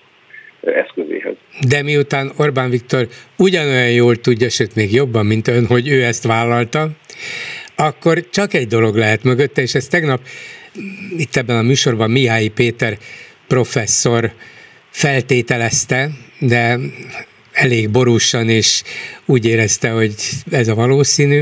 eszközéhez. De miután Orbán Viktor ugyanolyan jól tudja, sőt még jobban, mint ön, hogy ő ezt vállalta, akkor csak egy dolog lehet mögötte, és ez tegnap itt ebben a műsorban Mihály Péter professzor feltételezte, de elég borúsan, és úgy érezte, hogy ez a valószínű,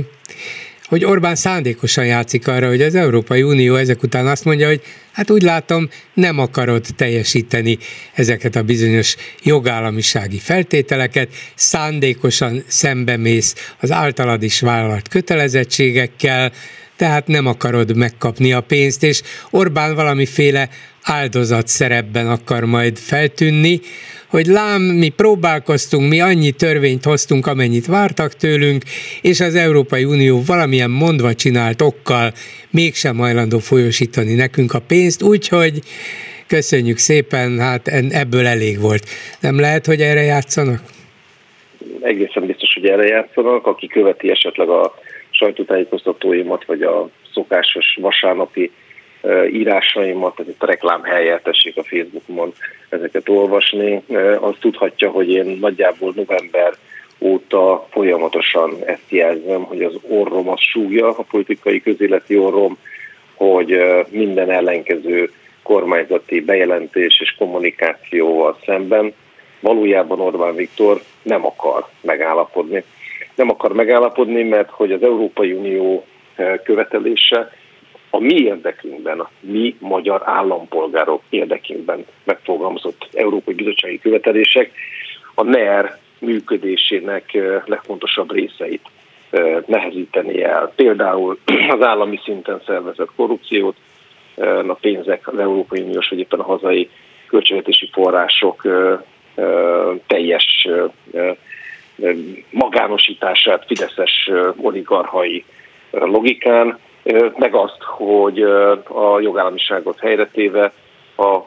hogy Orbán szándékosan játszik arra, hogy az Európai Unió ezek után azt mondja, hogy hát úgy látom, nem akarod teljesíteni ezeket a bizonyos jogállamisági feltételeket, szándékosan szembemész az általad is vállalt kötelezettségekkel, tehát nem akarod megkapni a pénzt, és Orbán valamiféle áldozat szerepben akar majd feltűnni, hogy lám, mi próbálkoztunk, mi annyi törvényt hoztunk, amennyit vártak tőlünk, és az Európai Unió valamilyen mondva csinált okkal mégsem hajlandó folyosítani nekünk a pénzt, úgyhogy köszönjük szépen, hát ebből elég volt. Nem lehet, hogy erre játszanak? Egészen biztos, hogy erre játszanak, aki követi esetleg a sajtótájékoztatóimat, vagy a szokásos vasárnapi írásaimat, tehát itt a reklám helyet tessék a Facebookon ezeket olvasni, az tudhatja, hogy én nagyjából november óta folyamatosan ezt jelzem, hogy az orrom az súgja, a politikai közéleti orrom, hogy minden ellenkező kormányzati bejelentés és kommunikációval szemben valójában Orbán Viktor nem akar megállapodni. Nem akar megállapodni, mert hogy az Európai Unió követelése a mi érdekünkben, a mi magyar állampolgárok érdekünkben megfogalmazott Európai Bizottsági követelések a NER működésének legfontosabb részeit nehezíteni el. Például az állami szinten szervezett korrupciót, a pénzek, az Európai Uniós vagy éppen a hazai költségvetési források teljes magánosítását Fideszes oligarchai logikán, meg azt, hogy a jogállamiságot helyretéve a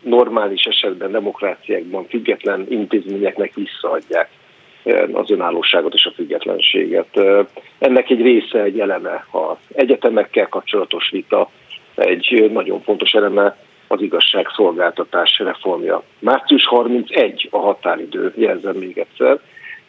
normális esetben demokráciákban független intézményeknek visszaadják az önállóságot és a függetlenséget. Ennek egy része, egy eleme az egyetemekkel kapcsolatos vita, egy nagyon fontos eleme az igazságszolgáltatás reformja. Március 31 a határidő, jelzem még egyszer,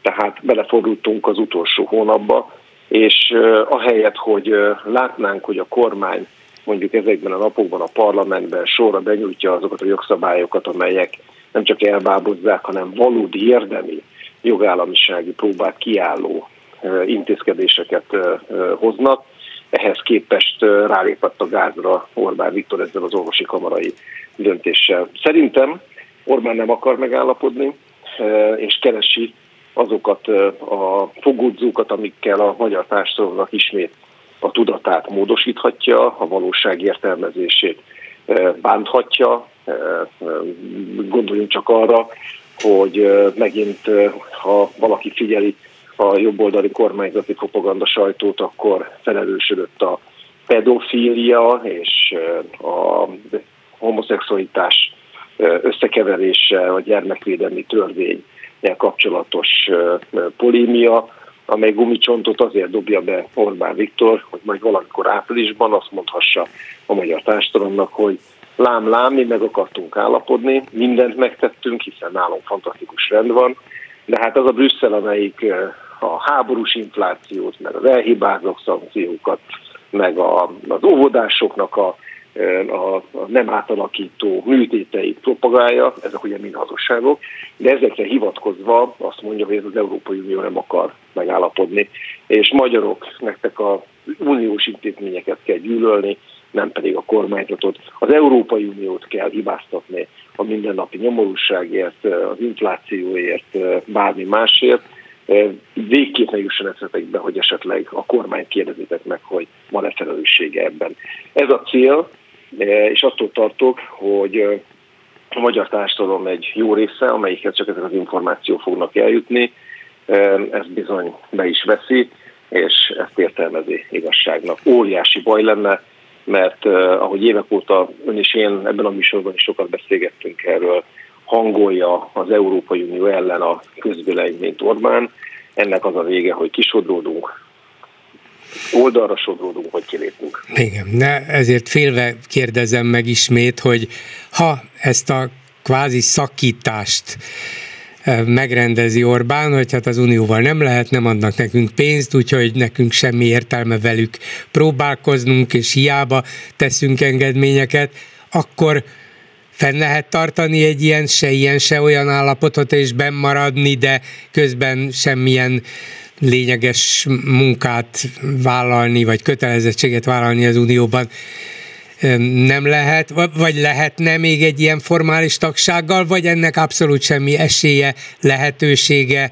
tehát belefordultunk az utolsó hónapba, és ahelyett, hogy látnánk, hogy a kormány mondjuk ezekben a napokban a parlamentben sorra benyújtja azokat a jogszabályokat, amelyek nem csak elbábozzák, hanem valódi érdemi jogállamisági próbát kiálló intézkedéseket hoznak. Ehhez képest rálépett a gázra Orbán Viktor ezzel az orvosi kamarai döntéssel. Szerintem Orbán nem akar megállapodni, és keresi azokat a fogódzókat, amikkel a magyar társadalomnak ismét a tudatát módosíthatja, a valóság értelmezését bánthatja. Gondoljunk csak arra, hogy megint, ha valaki figyeli a jobboldali kormányzati propaganda sajtót, akkor felelősödött a pedofília és a homoszexualitás összekeverése, a gyermekvédelmi törvény kapcsolatos polémia, amely gumicsontot azért dobja be Orbán Viktor, hogy majd valamikor áprilisban azt mondhassa a magyar társadalomnak, hogy lám, lám, mi meg akartunk állapodni, mindent megtettünk, hiszen nálunk fantasztikus rend van, de hát az a Brüsszel, amelyik a háborús inflációt, meg az elhibázók szankciókat, meg a, az óvodásoknak a a, nem átalakító műtéteit propagálja, ezek ugye mind hazugságok, de ezekre hivatkozva azt mondja, hogy ez az Európai Unió nem akar megállapodni, és magyarok, nektek a uniós intézményeket kell gyűlölni, nem pedig a kormányzatot. Az Európai Uniót kell hibáztatni a mindennapi nyomorúságért, az inflációért, bármi másért, végképp ne jusson be, hogy esetleg a kormány kérdezitek meg, hogy van-e felelőssége ebben. Ez a cél, és attól tartok, hogy a magyar társadalom egy jó része, amelyikhez csak ezek az információk fognak eljutni, ez bizony be is veszi, és ezt értelmezi igazságnak. Óriási baj lenne, mert ahogy évek óta ön és én ebben a műsorban is sokat beszélgettünk erről, hangolja az Európai Unió ellen a közvéleményt Orbán, ennek az a vége, hogy kisodródunk, oldalra sodródunk, hogy kilépünk. Igen, ne, ezért félve kérdezem meg ismét, hogy ha ezt a kvázi szakítást eh, megrendezi Orbán, hogy hát az Unióval nem lehet, nem adnak nekünk pénzt, úgyhogy nekünk semmi értelme velük próbálkoznunk, és hiába teszünk engedményeket, akkor fenn lehet tartani egy ilyen se ilyen, se olyan állapotot, és bennmaradni, de közben semmilyen lényeges munkát vállalni, vagy kötelezettséget vállalni az Unióban nem lehet, vagy lehetne még egy ilyen formális tagsággal, vagy ennek abszolút semmi esélye, lehetősége,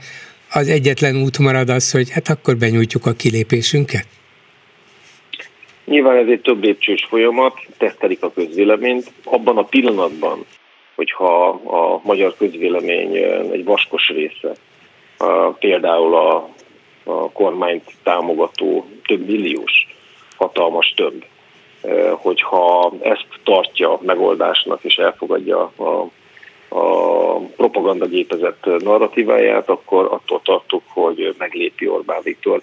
az egyetlen út marad az, hogy hát akkor benyújtjuk a kilépésünket? Nyilván ez egy több lépcsős folyamat, tesztelik a közvéleményt. Abban a pillanatban, hogyha a magyar közvélemény egy vaskos része, például a, a kormányt támogató több milliós, hatalmas több, hogyha ezt tartja megoldásnak és elfogadja a, a propagandagépezet narratíváját, akkor attól tartok, hogy meglépi Orbán Viktor.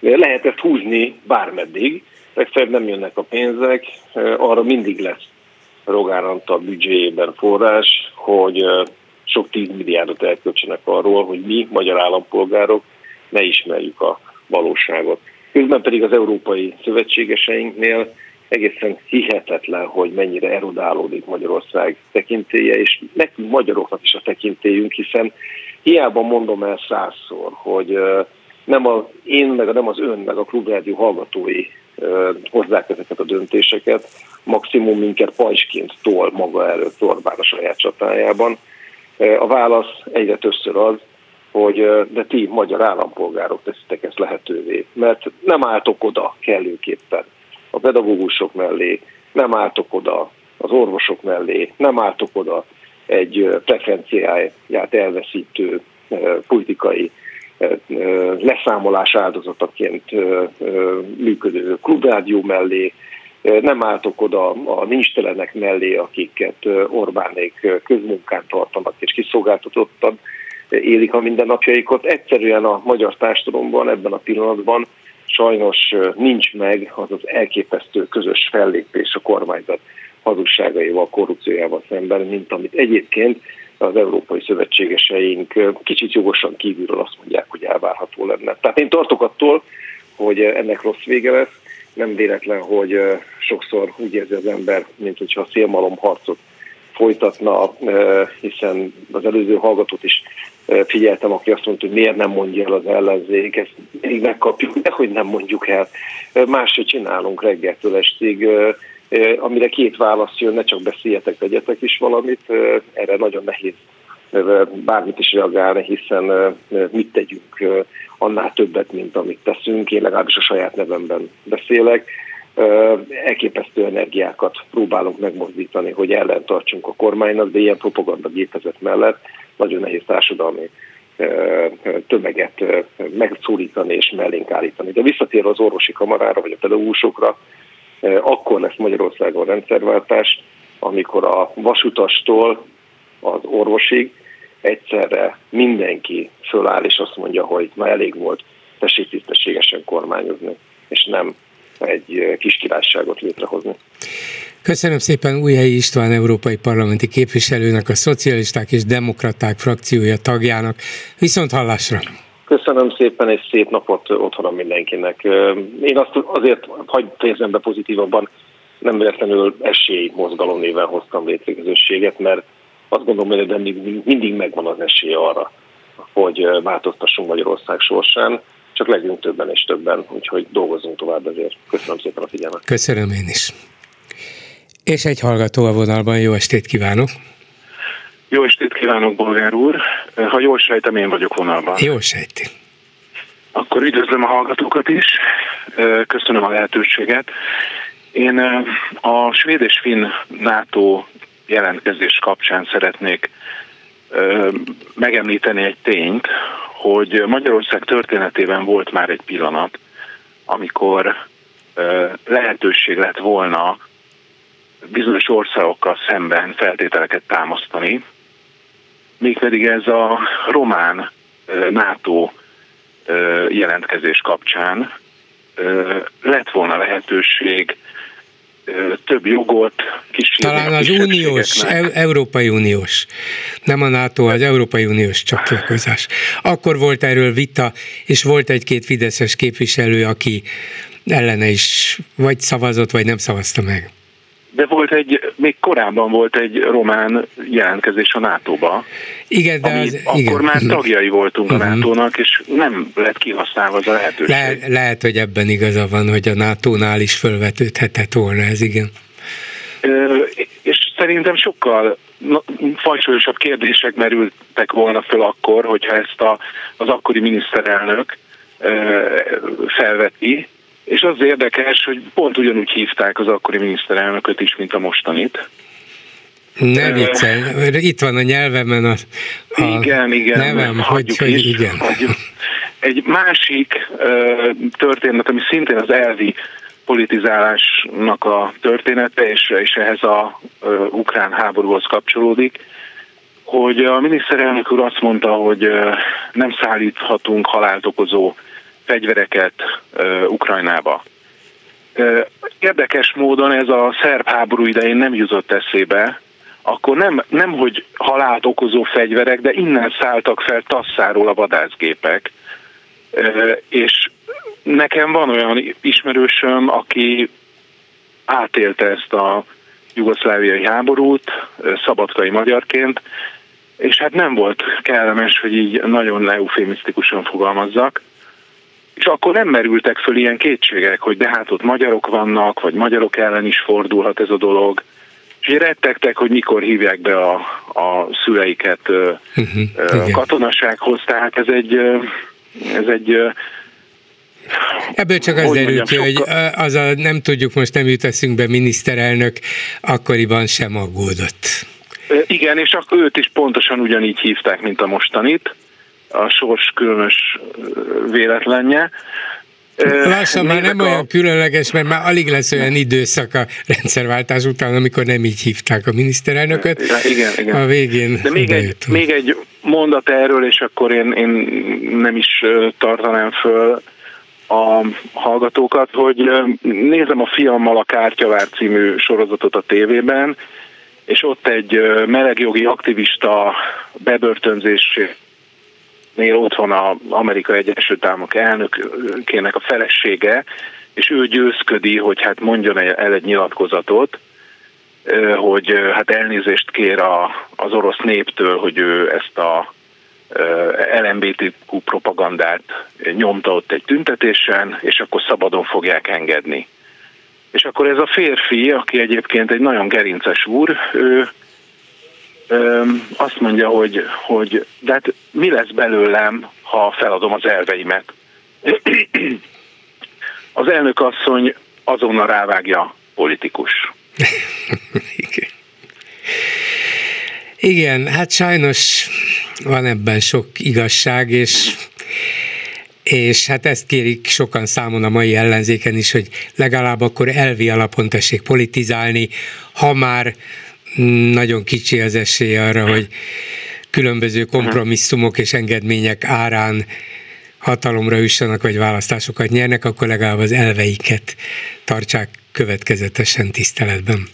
Lehet ezt húzni bármeddig, legfeljebb nem jönnek a pénzek, arra mindig lesz Rogán Antal büdzséjében forrás, hogy sok tíz milliárdot elköltsenek arról, hogy mi, magyar állampolgárok, ne ismerjük a valóságot. Közben pedig az európai szövetségeseinknél egészen hihetetlen, hogy mennyire erodálódik Magyarország tekintélye, és nekünk magyaroknak is a tekintélyünk, hiszen hiába mondom el százszor, hogy nem az én, meg nem az ön, meg a klubrádió hallgatói hozzák ezeket a döntéseket, maximum minket pajsként tol maga előtt Orbán a saját csatájában. A válasz egyre többször az, hogy de ti magyar állampolgárok teszitek ezt lehetővé, mert nem álltok oda kellőképpen a pedagógusok mellé, nem álltok oda az orvosok mellé, nem álltok oda egy preferenciáját elveszítő politikai leszámolás áldozataként működő klubrádió mellé, nem álltok oda a nincstelenek mellé, akiket Orbánék közmunkán tartanak és kiszolgáltatottan élik a mindennapjaikat. Egyszerűen a magyar társadalomban ebben a pillanatban sajnos nincs meg az az elképesztő közös fellépés a kormányzat hazugságaival, korrupciójával szemben, mint amit egyébként az európai szövetségeseink kicsit jogosan kívülről azt mondják, hogy elvárható lenne. Tehát én tartok attól, hogy ennek rossz vége lesz. Nem véletlen, hogy sokszor úgy érzi az ember, mint hogyha a szélmalom harcot folytatna, hiszen az előző hallgatót is figyeltem, aki azt mondta, hogy miért nem mondja el az ellenzék, ezt még megkapjuk, de hogy nem mondjuk el. Máshogy csinálunk reggeltől estig, amire két válasz jön, ne csak beszéljetek, tegyetek is valamit, erre nagyon nehéz bármit is reagálni, hiszen mit tegyünk annál többet, mint amit teszünk. Én legalábbis a saját nevemben beszélek. Elképesztő energiákat próbálunk megmozdítani, hogy ellentartsunk a kormánynak, de ilyen propaganda gépezet mellett nagyon nehéz társadalmi tömeget megszólítani és mellénk állítani. De visszatérve az orvosi kamarára, vagy a pedagógusokra, akkor lesz Magyarországon rendszerváltás, amikor a vasutastól az orvosig egyszerre mindenki föláll és azt mondja, hogy na elég volt, tessék tisztességesen kormányozni, és nem egy kis királyságot létrehozni. Köszönöm szépen Újhelyi István európai parlamenti képviselőnek, a Szocialisták és Demokraták frakciója tagjának. Viszont hallásra! Köszönöm szépen, és szép napot otthon mindenkinek. Én azt azért hagyd fejezem be pozitívabban, nem véletlenül esély mozgalom néven hoztam létre közösséget, mert azt gondolom, hogy mindig, mindig megvan az esély arra, hogy változtassunk Magyarország sorsán, csak legyünk többen és többen, úgyhogy dolgozunk tovább ezért. Köszönöm szépen a figyelmet. Köszönöm én is. És egy hallgató a vonalban, jó estét kívánok! Jó estét kívánok, Bolgár úr! Ha jól sejtem, én vagyok vonalban. Jó sejti. Akkor üdvözlöm a hallgatókat is, köszönöm a lehetőséget. Én a svéd és finn NATO jelentkezés kapcsán szeretnék megemlíteni egy tényt, hogy Magyarország történetében volt már egy pillanat, amikor lehetőség lett volna bizonyos országokkal szemben feltételeket támasztani, mégpedig ez a román NATO jelentkezés kapcsán lett volna lehetőség több jogot kísérni. Talán az uniós, e- Európai Uniós, nem a NATO, az Európai Uniós csatlakozás. Akkor volt erről vita, és volt egy-két fideszes képviselő, aki ellene is vagy szavazott, vagy nem szavazta meg. De volt egy, még korábban volt egy román jelentkezés a NATO-ba. Igen, de az, akkor igen. már tagjai voltunk a NATO-nak, és nem lett kihasználva az a lehetőség. Le, lehet, hogy ebben igaza van, hogy a NATO-nál is fölvetődhetett volna ez, igen. Ö, és szerintem sokkal fajsúlyosabb kérdések merültek volna föl akkor, hogyha ezt a, az akkori miniszterelnök felveti, és az érdekes, hogy pont ugyanúgy hívták az akkori miniszterelnököt is, mint a mostanit. Ne viccelj, itt van a nyelvemen a, a igen, igen, nevem, hogy, hogy is, igen. Hagyjuk. Egy másik uh, történet, ami szintén az elvi politizálásnak a története, és, és ehhez a uh, ukrán háborúhoz kapcsolódik, hogy a miniszterelnök úr azt mondta, hogy uh, nem szállíthatunk halált okozó fegyvereket Ukrajnába. Érdekes módon ez a szerb háború idején nem jutott eszébe, akkor nem, nem hogy halált okozó fegyverek, de innen szálltak fel tasszáról a vadászgépek. És nekem van olyan ismerősöm, aki átélte ezt a jugoszláviai háborút szabadkai magyarként, és hát nem volt kellemes, hogy így nagyon eufémisztikusan fogalmazzak. És akkor nem merültek föl ilyen kétségek, hogy de hát ott magyarok vannak, vagy magyarok ellen is fordulhat ez a dolog. És így rettegtek, hogy mikor hívják be a, a szüleiket uh-huh, katonasághoz. Tehát ez egy, ez egy Ebből csak az derül ki, hogy az a nem tudjuk, most nem jut eszünkbe miniszterelnök, akkoriban sem aggódott. Igen, és akkor őt is pontosan ugyanígy hívták, mint a mostanit, a sors különös véletlenje. Lassan már nem a... olyan különleges, mert már alig lesz olyan időszak a rendszerváltás után, amikor nem így hívták a miniszterelnököt. Igen, igen. A végén De még egy, még egy mondat erről, és akkor én, én nem is tartanám föl a hallgatókat, hogy nézem a fiammal a Kártyavár című sorozatot a tévében, és ott egy melegjogi aktivista bebörtönzésnél ott van az Amerika Egyesült Államok elnökének a felesége, és ő győzködi, hogy hát mondjon el egy nyilatkozatot, hogy hát elnézést kér a, az orosz néptől, hogy ő ezt a LMBTQ propagandát nyomta ott egy tüntetésen, és akkor szabadon fogják engedni. És akkor ez a férfi, aki egyébként egy nagyon gerinces úr, ő azt mondja, hogy, hogy de hát mi lesz belőlem, ha feladom az elveimet. Az elnök asszony azonnal rávágja politikus. Igen. Hát sajnos van ebben sok igazság, és és hát ezt kérik sokan számon a mai ellenzéken is, hogy legalább akkor elvi alapon tessék politizálni, ha már nagyon kicsi az esély arra, hogy különböző kompromisszumok és engedmények árán hatalomra jussanak, vagy választásokat nyernek, akkor legalább az elveiket tartsák következetesen tiszteletben.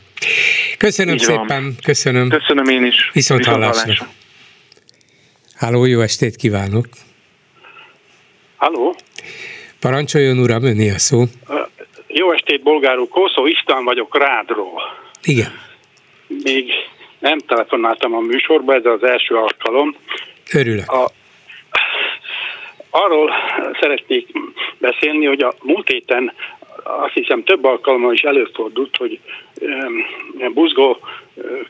Köszönöm Így szépen, van. köszönöm. Köszönöm én is. Viszont, Viszont hallásra. hallásra. Háló, jó estét kívánok! Halló? Parancsoljon uram, önné a szó. Jó estét, bolgárú. Kószó István vagyok Rádról. Igen. Még nem telefonáltam a műsorba, ez az első alkalom. Örülök. A, arról szeretnék beszélni, hogy a múlt héten azt hiszem több alkalommal is előfordult, hogy buzgó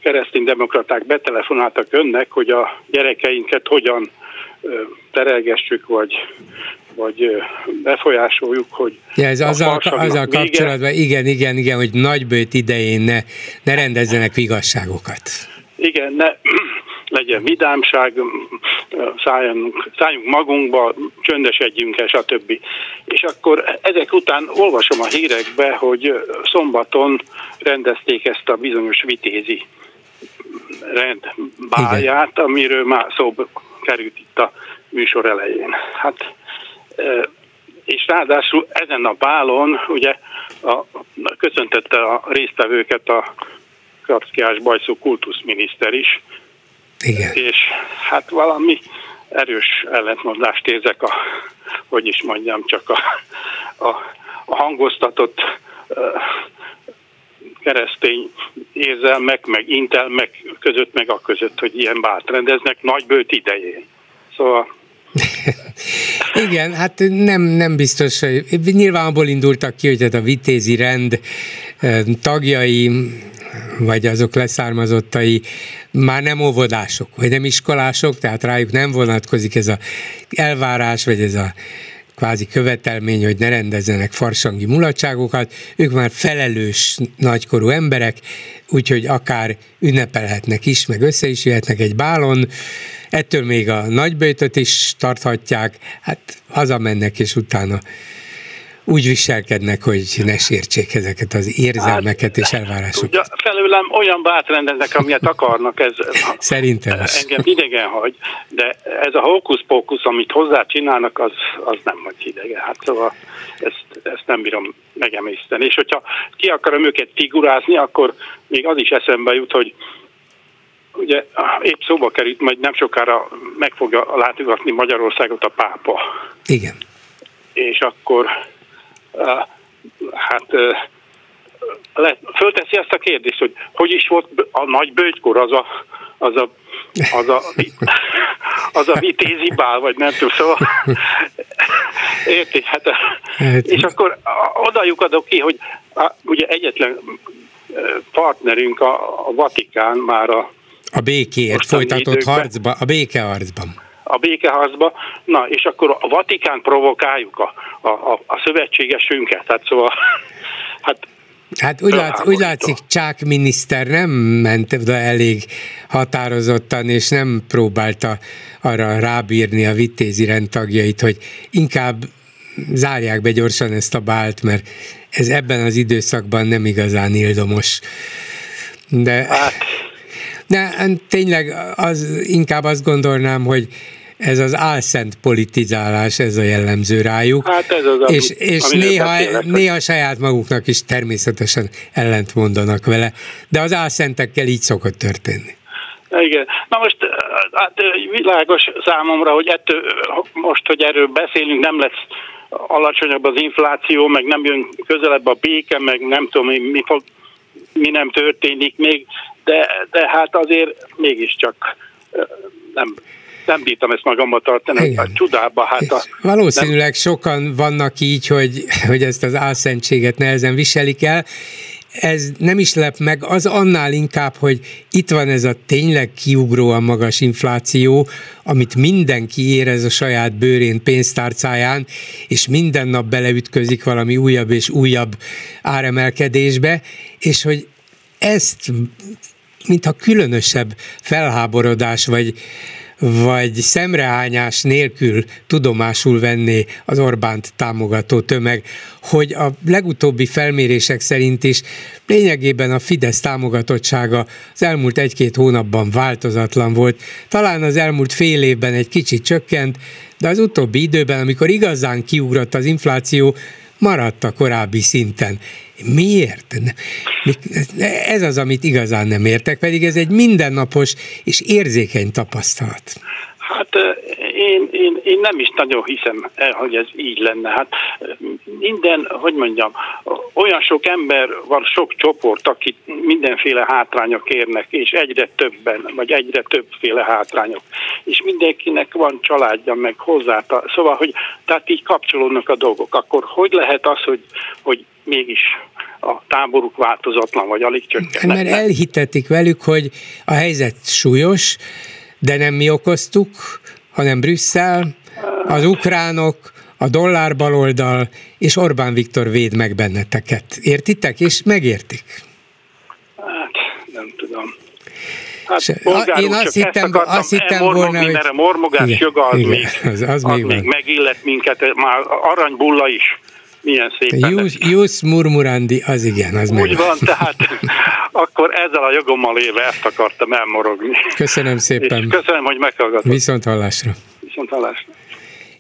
kereszténydemokraták betelefonáltak önnek, hogy a gyerekeinket hogyan terelgessük, vagy, vagy befolyásoljuk, hogy... Ja, ez azzal, azzal kapcsolatban, igen, igen, igen, hogy nagybőt idején ne, ne rendezzenek vigasságokat. Igen, ne, legyen vidámság, szálljunk, szálljunk magunkba, csöndesedjünk el, stb. És akkor ezek után olvasom a hírekbe, hogy szombaton rendezték ezt a bizonyos vitézi rendbáját, amiről már szóba került itt a műsor elején. Hát, és ráadásul ezen a bálon ugye a, köszöntette a résztvevőket a Krapszkiás Bajszó kultuszminiszter is, igen. És hát valami erős ellentmondást érzek a, hogy is mondjam, csak a, a, a hangoztatott keresztény érzelmek, meg intelmek között, meg a között, hogy ilyen bárt rendeznek nagybőt idején. Szóval igen, hát nem, nem biztos, hogy nyilván abból indultak ki, hogy hát a vitézi rend tagjai, vagy azok leszármazottai már nem óvodások, vagy nem iskolások, tehát rájuk nem vonatkozik ez a elvárás, vagy ez a kvázi követelmény, hogy ne rendezzenek farsangi mulatságokat, ők már felelős nagykorú emberek, úgyhogy akár ünnepelhetnek is, meg össze is jöhetnek egy bálon, ettől még a nagybőtöt is tarthatják, hát hazamennek, és utána úgy viselkednek, hogy ne sértsék ezeket az érzelmeket hát, és elvárásokat. Ugye, felőlem olyan bátrendeznek, amilyet akarnak, ez Szerintem az. engem idegen hagy, de ez a hókusz-pókusz, amit hozzá csinálnak, az, az nem vagy idegen. Hát szóval ezt, ezt nem bírom megemészteni. És hogyha ki akarom őket figurázni, akkor még az is eszembe jut, hogy ugye épp szóba került, majd nem sokára meg fogja látogatni Magyarországot a pápa. Igen. És akkor hát le, fölteszi ezt a kérdést, hogy hogy is volt a nagy bőgykor, az a, az a, az a, az a vitézi bál, vagy nem tudom, szóval érti, hát, és akkor oda lyukadok ki, hogy ugye egyetlen partnerünk a, a Vatikán már a a békéért folytatott időkben, harcba, a békeharcban a békeharcba, na és akkor a Vatikán provokáljuk a, a, a, a szövetségesünket, hát szóval hát Hát úgy, lát, úgy látszik, Csák miniszter nem ment oda elég határozottan, és nem próbálta arra rábírni a vitézi rendtagjait, hogy inkább zárják be gyorsan ezt a bált, mert ez ebben az időszakban nem igazán ildomos. De, hát. de tényleg az, inkább azt gondolnám, hogy ez az álszent politizálás, ez a jellemző rájuk. Hát ez az, és, ami, és néha, néha saját maguknak is természetesen ellent mondanak vele, de az álszentekkel így szokott történni. Igen. Na most hát világos számomra, hogy ettől, most, hogy erről beszélünk, nem lesz alacsonyabb az infláció, meg nem jön közelebb a béke, meg nem tudom, mi, mi, fog, mi nem történik még, de, de hát azért mégiscsak nem nem bírtam ezt magamba tartani, Igen. a csodába. Hát a, Valószínűleg nem... sokan vannak így, hogy, hogy ezt az álszentséget nehezen viselik el, ez nem is lep meg, az annál inkább, hogy itt van ez a tényleg kiugróan magas infláció, amit mindenki érez a saját bőrén, pénztárcáján, és minden nap beleütközik valami újabb és újabb áremelkedésbe, és hogy ezt mintha különösebb felháborodás vagy, vagy szemrehányás nélkül tudomásul venné az Orbánt támogató tömeg, hogy a legutóbbi felmérések szerint is lényegében a Fidesz támogatottsága az elmúlt egy-két hónapban változatlan volt. Talán az elmúlt fél évben egy kicsit csökkent, de az utóbbi időben, amikor igazán kiugrott az infláció, maradt a korábbi szinten. Miért? Ez az, amit igazán nem értek, pedig ez egy mindennapos és érzékeny tapasztalat. Hát én, én, én nem is nagyon hiszem, hogy ez így lenne. Hát minden, hogy mondjam, olyan sok ember van, sok csoport, akit mindenféle hátrányok érnek, és egyre többen, vagy egyre többféle hátrányok. És mindenkinek van családja, meg hozzá. Szóval, hogy tehát így kapcsolódnak a dolgok. Akkor hogy lehet az, hogy, hogy mégis a táboruk változatlan, vagy alig csökken. Mert elhitetik velük, hogy a helyzet súlyos, de nem mi okoztuk, hanem Brüsszel, az ukránok, a dollár baloldal, és Orbán Viktor véd meg benneteket. Értitek? És megértik. Hát, nem tudom. Hát, én azt hittem, azt hittem volna, hogy... Mormogás igen, joga az, igen, még, az, az, az még, még megillet minket, már aranybulla is milyen szépen. Jus, jus murmurandi, az igen, az Úgy van, tehát akkor ezzel a jogommal éve ezt akartam elmorogni. Köszönöm szépen. És köszönöm, hogy meghallgatott. Viszont hallásra. Viszont hallásra.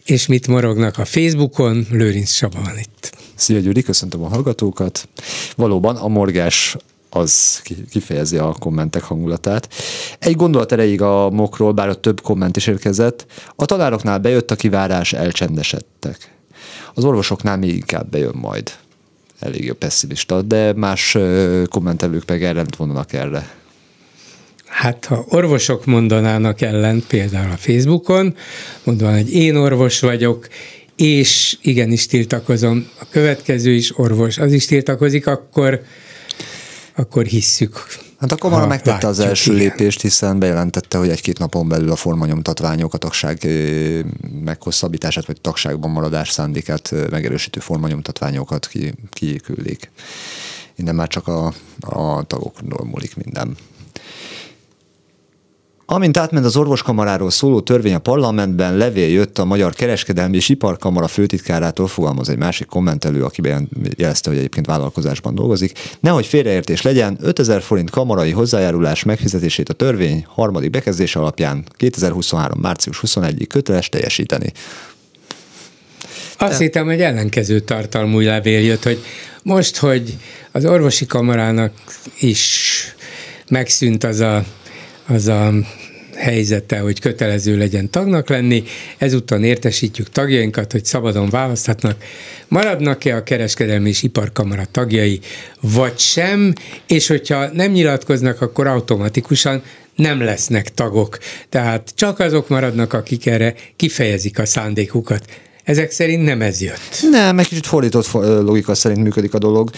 És mit morognak a Facebookon? Lőrinc Saba van itt. Szia Gyuri, köszöntöm a hallgatókat. Valóban a morgás az kifejezi a kommentek hangulatát. Egy gondolat erejéig a mokról, bár a több komment is érkezett, a tanároknál bejött a kivárás, elcsendesedtek az orvosoknál még inkább bejön majd. elég pessimista, de más kommentelők meg ellent mondanak erre. Hát ha orvosok mondanának ellent, például a Facebookon, mondva, hogy én orvos vagyok, és igenis tiltakozom, a következő is orvos, az is tiltakozik, akkor, akkor hisszük. Hát a Kamara megtette az első igen. lépést, hiszen bejelentette, hogy egy-két napon belül a formanyomtatványok a tagság meghosszabbítását, vagy tagságban maradás szándékát megerősítő formanyomtatványokat kiküldik. Innen már csak a, a tagokról múlik minden. Amint átment az orvoskamaráról szóló törvény a parlamentben, levél jött a Magyar Kereskedelmi és Iparkamara főtitkárától, fogalmaz egy másik kommentelő, aki jelezte, hogy egyébként vállalkozásban dolgozik. Nehogy félreértés legyen, 5000 forint kamarai hozzájárulás megfizetését a törvény harmadik bekezdése alapján 2023. március 21-ig köteles teljesíteni. Azt De... hittem, hogy ellenkező tartalmú levél jött, hogy most, hogy az orvosi kamarának is megszűnt az a az a helyzete, hogy kötelező legyen tagnak lenni, ezúttal értesítjük tagjainkat, hogy szabadon választhatnak, maradnak-e a kereskedelmi és iparkamara tagjai, vagy sem, és hogyha nem nyilatkoznak, akkor automatikusan nem lesznek tagok. Tehát csak azok maradnak, akik erre kifejezik a szándékukat. Ezek szerint nem ez jött. Nem, egy kicsit fordított logika szerint működik a dolog.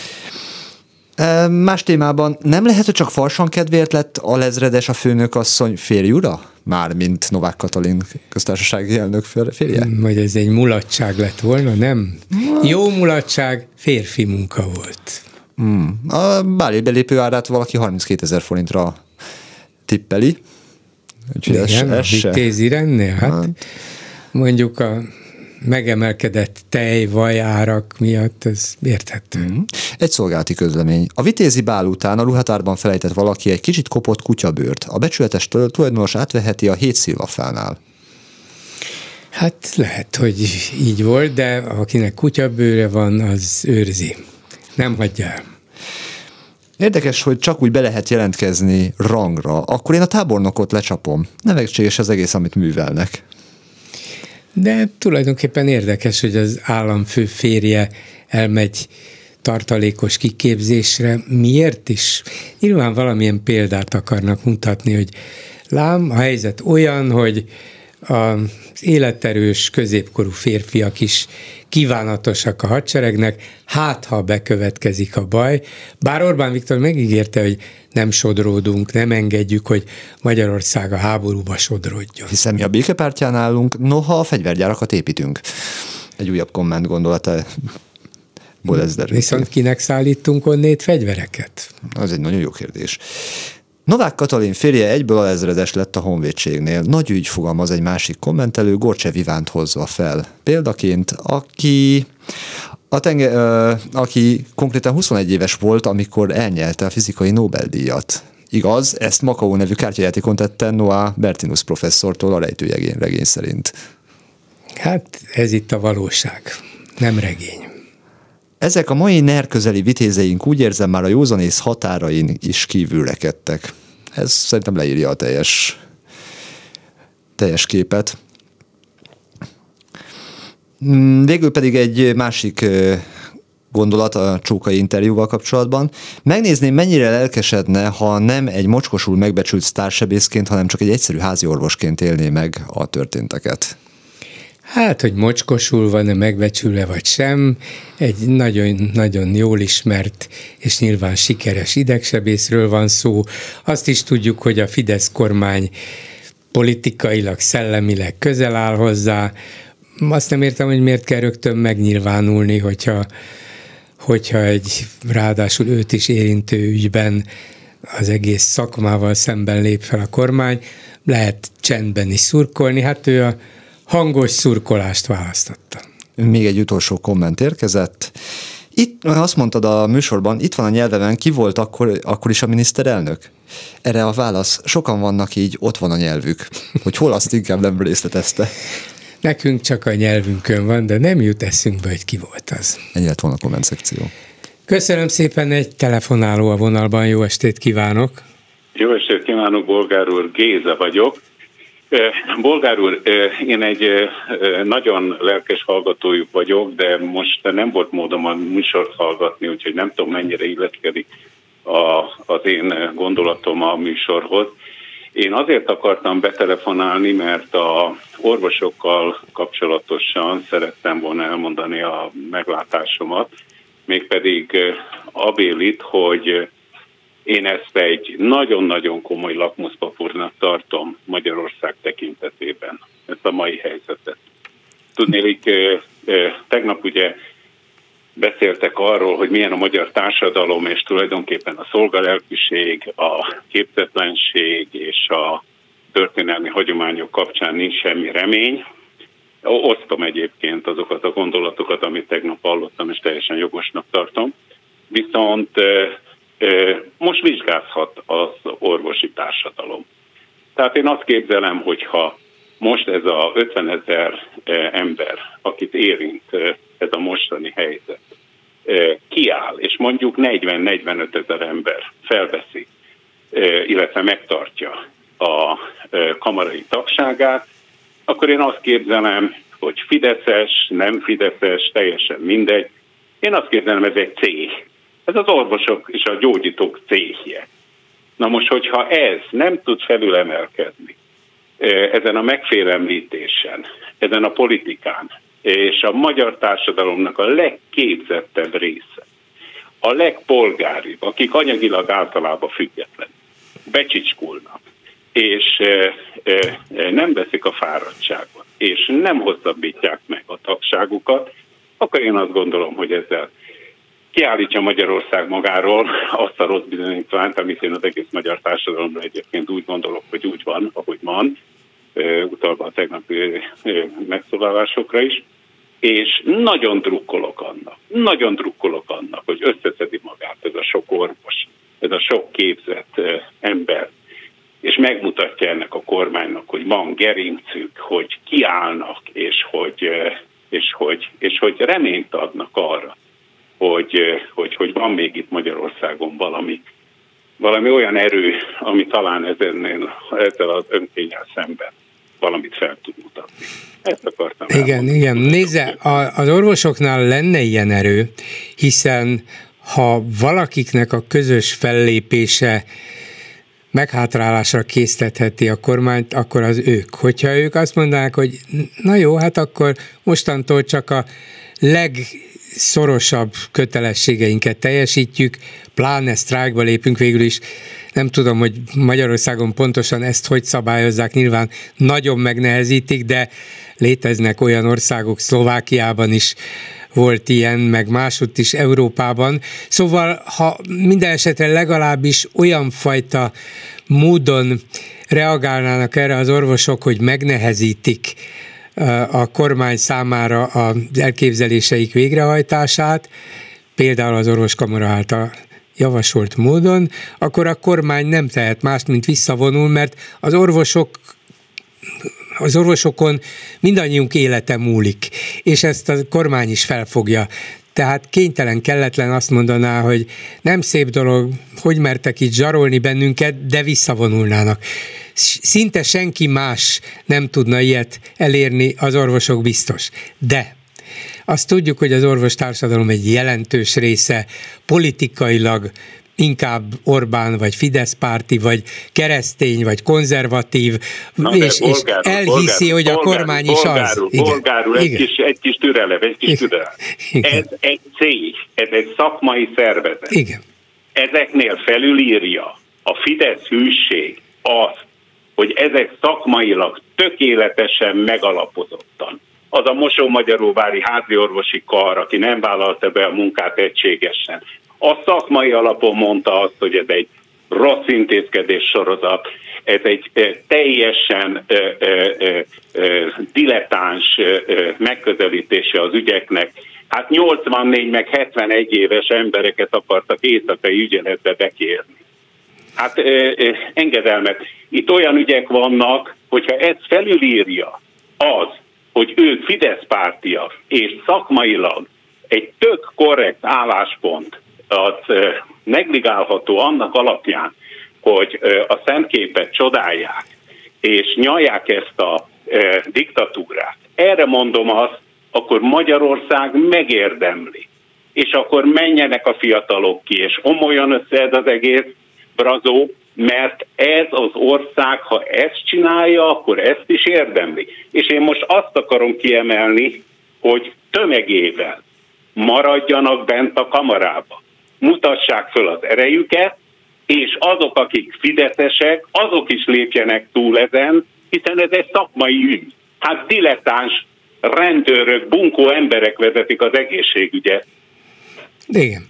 Más témában nem lehet, hogy csak farsan kedvéért lett a lezredes a főnök asszony férjura? Mármint Novák Katalin köztársasági elnök férje? Vagy ez egy mulatság lett volna, nem? Jó mulatság, férfi munka volt. Hmm. A báli belépő árát valaki 32 ezer forintra tippeli. Úgyhogy Igen, ez, ez a vitézi rendnél? Hát, hát mondjuk a megemelkedett tej, vajárak miatt, ez érthető. Mm. Egy szolgálati közlemény. A vitézi bál után a ruhatárban felejtett valaki egy kicsit kopott kutyabőrt. A becsületes tulajdonos átveheti a hét szilvafánál. Hát lehet, hogy így volt, de akinek kutyabőre van, az őrzi. Nem hagyja el. Érdekes, hogy csak úgy be lehet jelentkezni rangra, akkor én a tábornokot lecsapom. Nevetséges az egész, amit művelnek. De tulajdonképpen érdekes, hogy az államfő férje elmegy tartalékos kiképzésre. Miért is? Nyilván valamilyen példát akarnak mutatni, hogy lám, a helyzet olyan, hogy az életerős középkorú férfiak is kívánatosak a hadseregnek, hát ha bekövetkezik a baj. Bár Orbán Viktor megígérte, hogy nem sodródunk, nem engedjük, hogy Magyarország a háborúba sodródjon. Hiszen mi a békepártyán állunk, noha a fegyvergyárakat építünk. Egy újabb komment gondolata Viszont kinek szállítunk onnét fegyvereket? Az egy nagyon jó kérdés. Novák Katalin férje egyből alezredes lett a honvédségnél. Nagy ügy fogalmaz egy másik kommentelő, Gorcse Vivánt hozva fel. Példaként, aki a tenge, uh, aki konkrétan 21 éves volt, amikor elnyelte a fizikai Nobel-díjat. Igaz, ezt Makau nevű kártyajátékon tette Noah Bertinus professzortól a rejtőjegény regény szerint. Hát ez itt a valóság, nem regény. Ezek a mai NER közeli vitézeink úgy érzem már a józanész határain is kívülrekedtek. Ez szerintem leírja a teljes, teljes képet. Mm, végül pedig egy másik gondolat a csókai interjúval kapcsolatban. Megnézném, mennyire lelkesedne, ha nem egy mocskosul megbecsült sztársebészként, hanem csak egy egyszerű házi orvosként élné meg a történteket. Hát, hogy mocskosul van-e megbecsülve vagy sem, egy nagyon-nagyon jól ismert és nyilván sikeres idegsebészről van szó. Azt is tudjuk, hogy a Fidesz kormány politikailag, szellemileg közel áll hozzá. Azt nem értem, hogy miért kell rögtön megnyilvánulni, hogyha, hogyha egy ráadásul őt is érintő ügyben az egész szakmával szemben lép fel a kormány. Lehet csendben is szurkolni, hát ő a hangos szurkolást választotta. Még egy utolsó komment érkezett. Itt azt mondtad a műsorban, itt van a nyelvemen, ki volt akkor, akkor is a miniszterelnök? Erre a válasz, sokan vannak így, ott van a nyelvük. Hogy hol azt inkább nem részletezte. Nekünk csak a nyelvünkön van, de nem jut eszünkbe, hogy ki volt az. Ennyi lett volna a komment szekció. Köszönöm szépen, egy telefonáló a vonalban, jó estét kívánok! Jó estét kívánok, bolgár úr, Géza vagyok. Bolgár úr, én egy nagyon lelkes hallgatójuk vagyok, de most nem volt módom a műsort hallgatni, úgyhogy nem tudom mennyire illetkedik a, az én gondolatom a műsorhoz. Én azért akartam betelefonálni, mert a orvosokkal kapcsolatosan szerettem volna elmondani a meglátásomat, mégpedig abélit, hogy én ezt egy nagyon-nagyon komoly lakmuszpapúrnak tartom Magyarország tekintetében, ezt a mai helyzetet. Tudnélik, tegnap ugye beszéltek arról, hogy milyen a magyar társadalom, és tulajdonképpen a szolgalelkűség, a képzetlenség és a történelmi hagyományok kapcsán nincs semmi remény. Osztom egyébként azokat a gondolatokat, amit tegnap hallottam, és teljesen jogosnak tartom. Viszont most vizsgázhat az orvosi társadalom. Tehát én azt képzelem, hogyha most ez a 50 ezer ember, akit érint ez a mostani helyzet, kiáll, és mondjuk 40-45 ezer ember felveszi, illetve megtartja a kamarai tagságát, akkor én azt képzelem, hogy Fideszes, nem Fideszes, teljesen mindegy. Én azt képzelem, ez egy cég. Ez az orvosok és a gyógyítók céhje. Na most, hogyha ez nem tud felülemelkedni ezen a megfélemlítésen, ezen a politikán, és a magyar társadalomnak a legképzettebb része, a legpolgáribb, akik anyagilag általában független, becsicskulnak, és nem veszik a fáradtságot, és nem hosszabbítják meg a tagságukat, akkor én azt gondolom, hogy ezzel kiállítja Magyarország magáról azt a rossz bizonyítványt, amit én az egész magyar társadalomra egyébként úgy gondolok, hogy úgy van, ahogy van, utalva a tegnapi megszólalásokra is, és nagyon drukkolok annak, nagyon drukkolok annak, hogy összeszedi magát ez a sok orvos, ez a sok képzett ember, és megmutatja ennek a kormánynak, hogy van gerincük, hogy kiállnak, és hogy, és hogy, és hogy reményt adnak arra, hogy, hogy, hogy van még itt Magyarországon valami, valami olyan erő, ami talán ezennél, ezzel az önkényel szemben valamit fel tud mutatni. Ezt akartam Igen, elmondani. igen. Nézze, az orvosoknál lenne ilyen erő, hiszen ha valakiknek a közös fellépése meghátrálásra késztetheti a kormányt, akkor az ők. Hogyha ők azt mondanák, hogy na jó, hát akkor mostantól csak a leg szorosabb kötelességeinket teljesítjük, pláne sztrájkba lépünk végül is. Nem tudom, hogy Magyarországon pontosan ezt hogy szabályozzák, nyilván nagyon megnehezítik, de léteznek olyan országok, Szlovákiában is volt ilyen, meg másutt is Európában. Szóval, ha minden esetre legalábbis olyan fajta módon reagálnának erre az orvosok, hogy megnehezítik a kormány számára az elképzeléseik végrehajtását, például az orvoskamara által javasolt módon, akkor a kormány nem tehet mást, mint visszavonul, mert az orvosok az orvosokon mindannyiunk élete múlik, és ezt a kormány is felfogja. Tehát kénytelen, kelletlen azt mondaná, hogy nem szép dolog, hogy mertek itt zsarolni bennünket, de visszavonulnának szinte senki más nem tudna ilyet elérni, az orvosok biztos. De azt tudjuk, hogy az orvostársadalom egy jelentős része politikailag inkább Orbán, vagy Fidesz párti, vagy keresztény, vagy konzervatív, Na, és, bolgár, és elhiszi, bolgár, hogy a kormány is az. Igen. Bolgárul, egy, kis, egy kis türelem, egy kis türelem. Ez egy cég, ez egy szakmai szervezet. Igen. Ezeknél felülírja a Fidesz hűség azt, hogy ezek szakmailag tökéletesen megalapozottan. Az a Mosó-Magyaróvári háziorvosi kar, aki nem vállalta be a munkát egységesen, a szakmai alapon mondta azt, hogy ez egy rossz intézkedés sorozat, ez egy teljesen dilettáns megközelítése az ügyeknek. Hát 84 meg 71 éves embereket akartak éjszakai ügyeletbe bekérni. Hát engedelmet. Itt olyan ügyek vannak, hogyha ezt felülírja az, hogy ők Fidesz pártiak, és szakmailag egy tök korrekt álláspont az negligálható annak alapján, hogy a szemképet csodálják, és nyalják ezt a diktatúrát. Erre mondom azt, akkor Magyarország megérdemli. És akkor menjenek a fiatalok ki, és omolyan össze ez az egész brazó, mert ez az ország, ha ezt csinálja, akkor ezt is érdemli. És én most azt akarom kiemelni, hogy tömegével maradjanak bent a kamarába. Mutassák föl az erejüket, és azok, akik fideszesek, azok is lépjenek túl ezen, hiszen ez egy szakmai ügy. Hát dilettáns rendőrök, bunkó emberek vezetik az egészségügyet. Igen.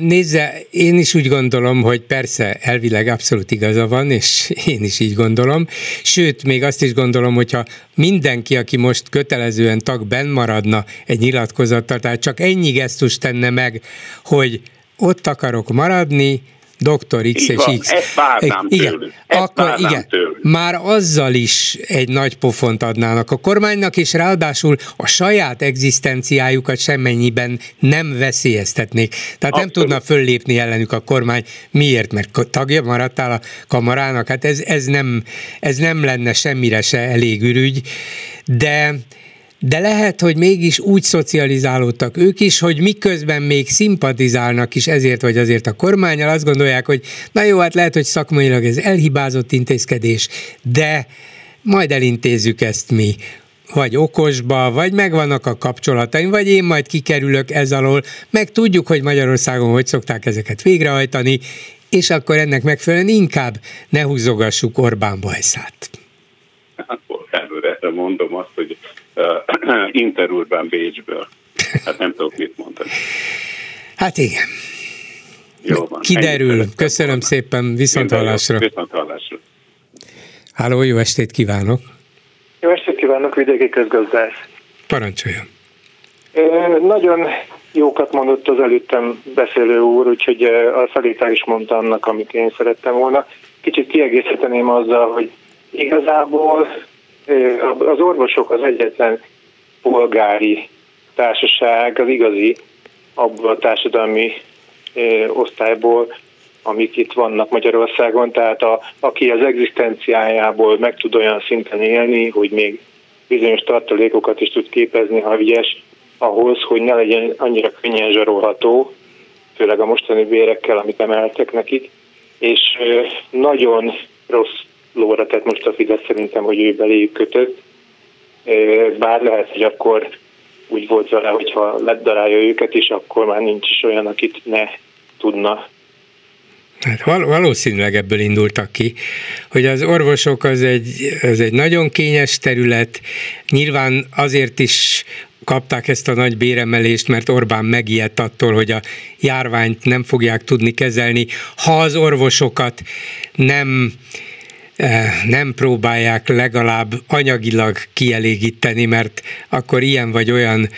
Nézze, én is úgy gondolom, hogy persze elvileg abszolút igaza van, és én is így gondolom. Sőt, még azt is gondolom, hogyha mindenki, aki most kötelezően tag maradna egy nyilatkozattal, tehát csak ennyi gesztus tenne meg, hogy ott akarok maradni, Dr. X és X. Ezt várnám igen, tőlük. Ezt akkor igen, tőlük. már azzal is egy nagy pofont adnának a kormánynak, és ráadásul a saját egzisztenciájukat semmennyiben nem veszélyeztetnék. Tehát Abszolút. nem tudna föllépni ellenük a kormány. Miért? Mert tagja maradtál a kamarának? Hát ez, ez, nem, ez nem lenne semmire se elég ürügy, de de lehet, hogy mégis úgy szocializálódtak ők is, hogy miközben még szimpatizálnak is ezért vagy azért a kormányal, azt gondolják, hogy na jó, hát lehet, hogy szakmailag ez elhibázott intézkedés, de majd elintézzük ezt mi vagy okosba, vagy megvannak a kapcsolataim, vagy én majd kikerülök ez alól, meg tudjuk, hogy Magyarországon hogy szokták ezeket végrehajtani, és akkor ennek megfelelően inkább ne húzogassuk Orbán bajszát. Hát, mondom azt, hogy uh, Interurban Bécsből. Hát nem tudok mit mondani. Hát igen. Jó van. Kiderül. Köszönöm szépen, viszont hallásra. Viszont hallásra. Háló, jó estét kívánok. Jó estét kívánok, vidéki közgazdász. Parancsoljon. Nagyon jókat mondott az előttem beszélő úr, úgyhogy a Szalita is mondta annak, amit én szerettem volna. Kicsit kiegészíteném azzal, hogy igazából az orvosok az egyetlen polgári társaság, az igazi abból a társadalmi osztályból, amik itt vannak Magyarországon, tehát a, aki az egzisztenciájából meg tud olyan szinten élni, hogy még bizonyos tartalékokat is tud képezni, ha ügyes, ahhoz, hogy ne legyen annyira könnyen zsarolható, főleg a mostani bérekkel, amit emeltek nekik, és nagyon rossz lóra tett most a Fidesz szerintem, hogy ő beléjük kötött. Bár lehet, hogy akkor úgy volt vele, hogyha ledarálja őket is, akkor már nincs is olyan, akit ne tudna. Hát val- valószínűleg ebből indultak ki, hogy az orvosok az egy, az egy nagyon kényes terület, nyilván azért is kapták ezt a nagy béremelést, mert Orbán megijedt attól, hogy a járványt nem fogják tudni kezelni, ha az orvosokat nem nem próbálják legalább anyagilag kielégíteni, mert akkor ilyen vagy olyan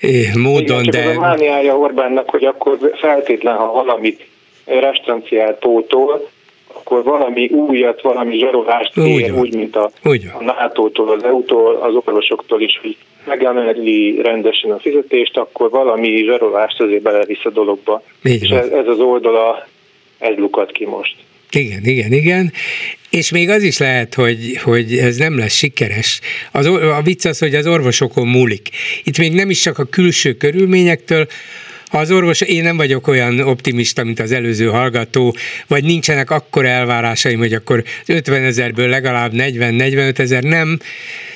eh, módon, Igen, de... A mániája Orbánnak, hogy akkor feltétlen, ha valamit restanciát pótol, akkor valami újat, valami zsarolást úgy, úgy mint a, úgy a NATO-tól, az EU-tól, az orvosoktól is, hogy megemeli rendesen a fizetést, akkor valami zsarolást azért belevisz a dologba. Így És ez, ez az oldala, ez lukat ki most. Igen, igen, igen. És még az is lehet, hogy, hogy ez nem lesz sikeres. Az, a vicc az, hogy az orvosokon múlik. Itt még nem is csak a külső körülményektől, az orvos, én nem vagyok olyan optimista, mint az előző hallgató, vagy nincsenek akkor elvárásaim, hogy akkor 50 ezerből legalább 40-45 ezer, nem.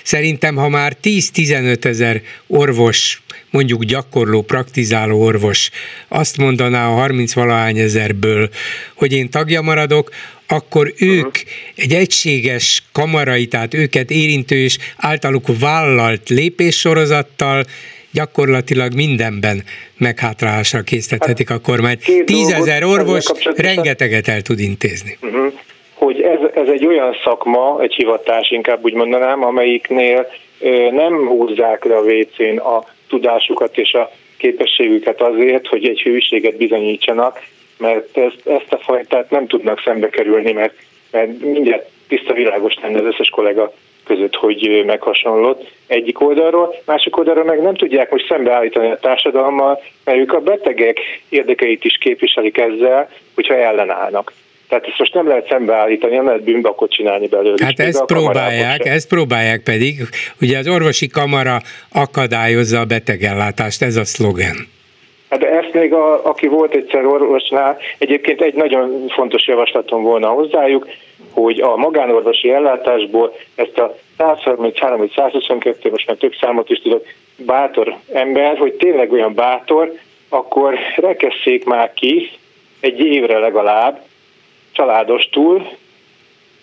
Szerintem, ha már 10-15 ezer orvos, mondjuk gyakorló, praktizáló orvos azt mondaná a 30 valahány ezerből, hogy én tagja maradok, akkor ők egy egységes kamarai, tehát őket érintő és általuk vállalt lépéssorozattal gyakorlatilag mindenben meghátrálásra késztethetik a kormányt. Tízezer orvos rengeteget el tud intézni. Uh-huh. Hogy ez, ez egy olyan szakma, egy hivatás inkább úgy mondanám, amelyiknél ö, nem húzzák le a WC-n a tudásukat és a képességüket azért, hogy egy hűséget bizonyítsanak, mert ezt, ezt a fajtát nem tudnak szembe kerülni, mert, mert mindjárt tiszta világos lenne az összes kollega között, hogy meghasonlott egyik oldalról, másik oldalról meg nem tudják most szembeállítani a társadalommal, mert ők a betegek érdekeit is képviselik ezzel, hogyha ellenállnak. Tehát ezt most nem lehet szembeállítani, nem lehet bűnbakot csinálni belőle. Hát ezt próbálják, ezt próbálják pedig. Ugye az orvosi kamara akadályozza a betegellátást, ez a szlogen. Hát ezt még, a, aki volt egyszer orvosnál, egyébként egy nagyon fontos javaslatom volna hozzájuk, hogy a magánorvosi ellátásból ezt a 133 vagy 122, most már több számot is tudok, bátor ember, hogy tényleg olyan bátor, akkor rekesszék már ki egy évre legalább, családostul,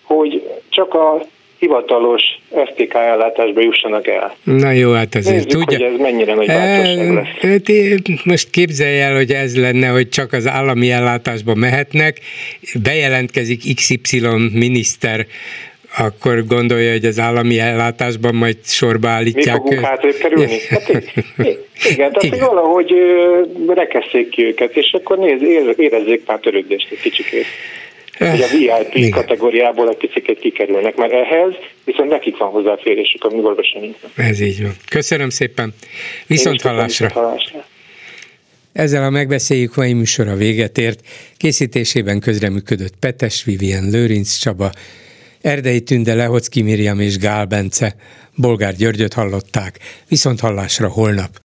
hogy csak a hivatalos STK ellátásba jussanak el. Na jó, hát azért Nézzük, tudja. hogy ez mennyire nagy bátorság lesz. Hát most képzelj el, hogy ez lenne, hogy csak az állami ellátásba mehetnek, bejelentkezik XY miniszter, akkor gondolja, hogy az állami ellátásban majd sorba Mi állítják. fogunk hátrébb kerülni? Hát, igen, tehát hogy valahogy rekesszék ki őket, és akkor nézd, ér- érezzék már törődést egy kicsikét. Hogy a VIP Igen. kategóriából egy picit kikerülnek, mert ehhez viszont nekik van hozzáférésük, ami orvosi nincs. Ez így van. Köszönöm szépen. Viszont hallásra. hallásra. Ezzel a megbeszéljük mai műsora véget ért. Készítésében közreműködött Petes Vivien, Lőrinc Csaba, Erdei Tünde, Lehocki Miriam és Gál Bence. Bolgár Györgyöt hallották. Viszont hallásra holnap.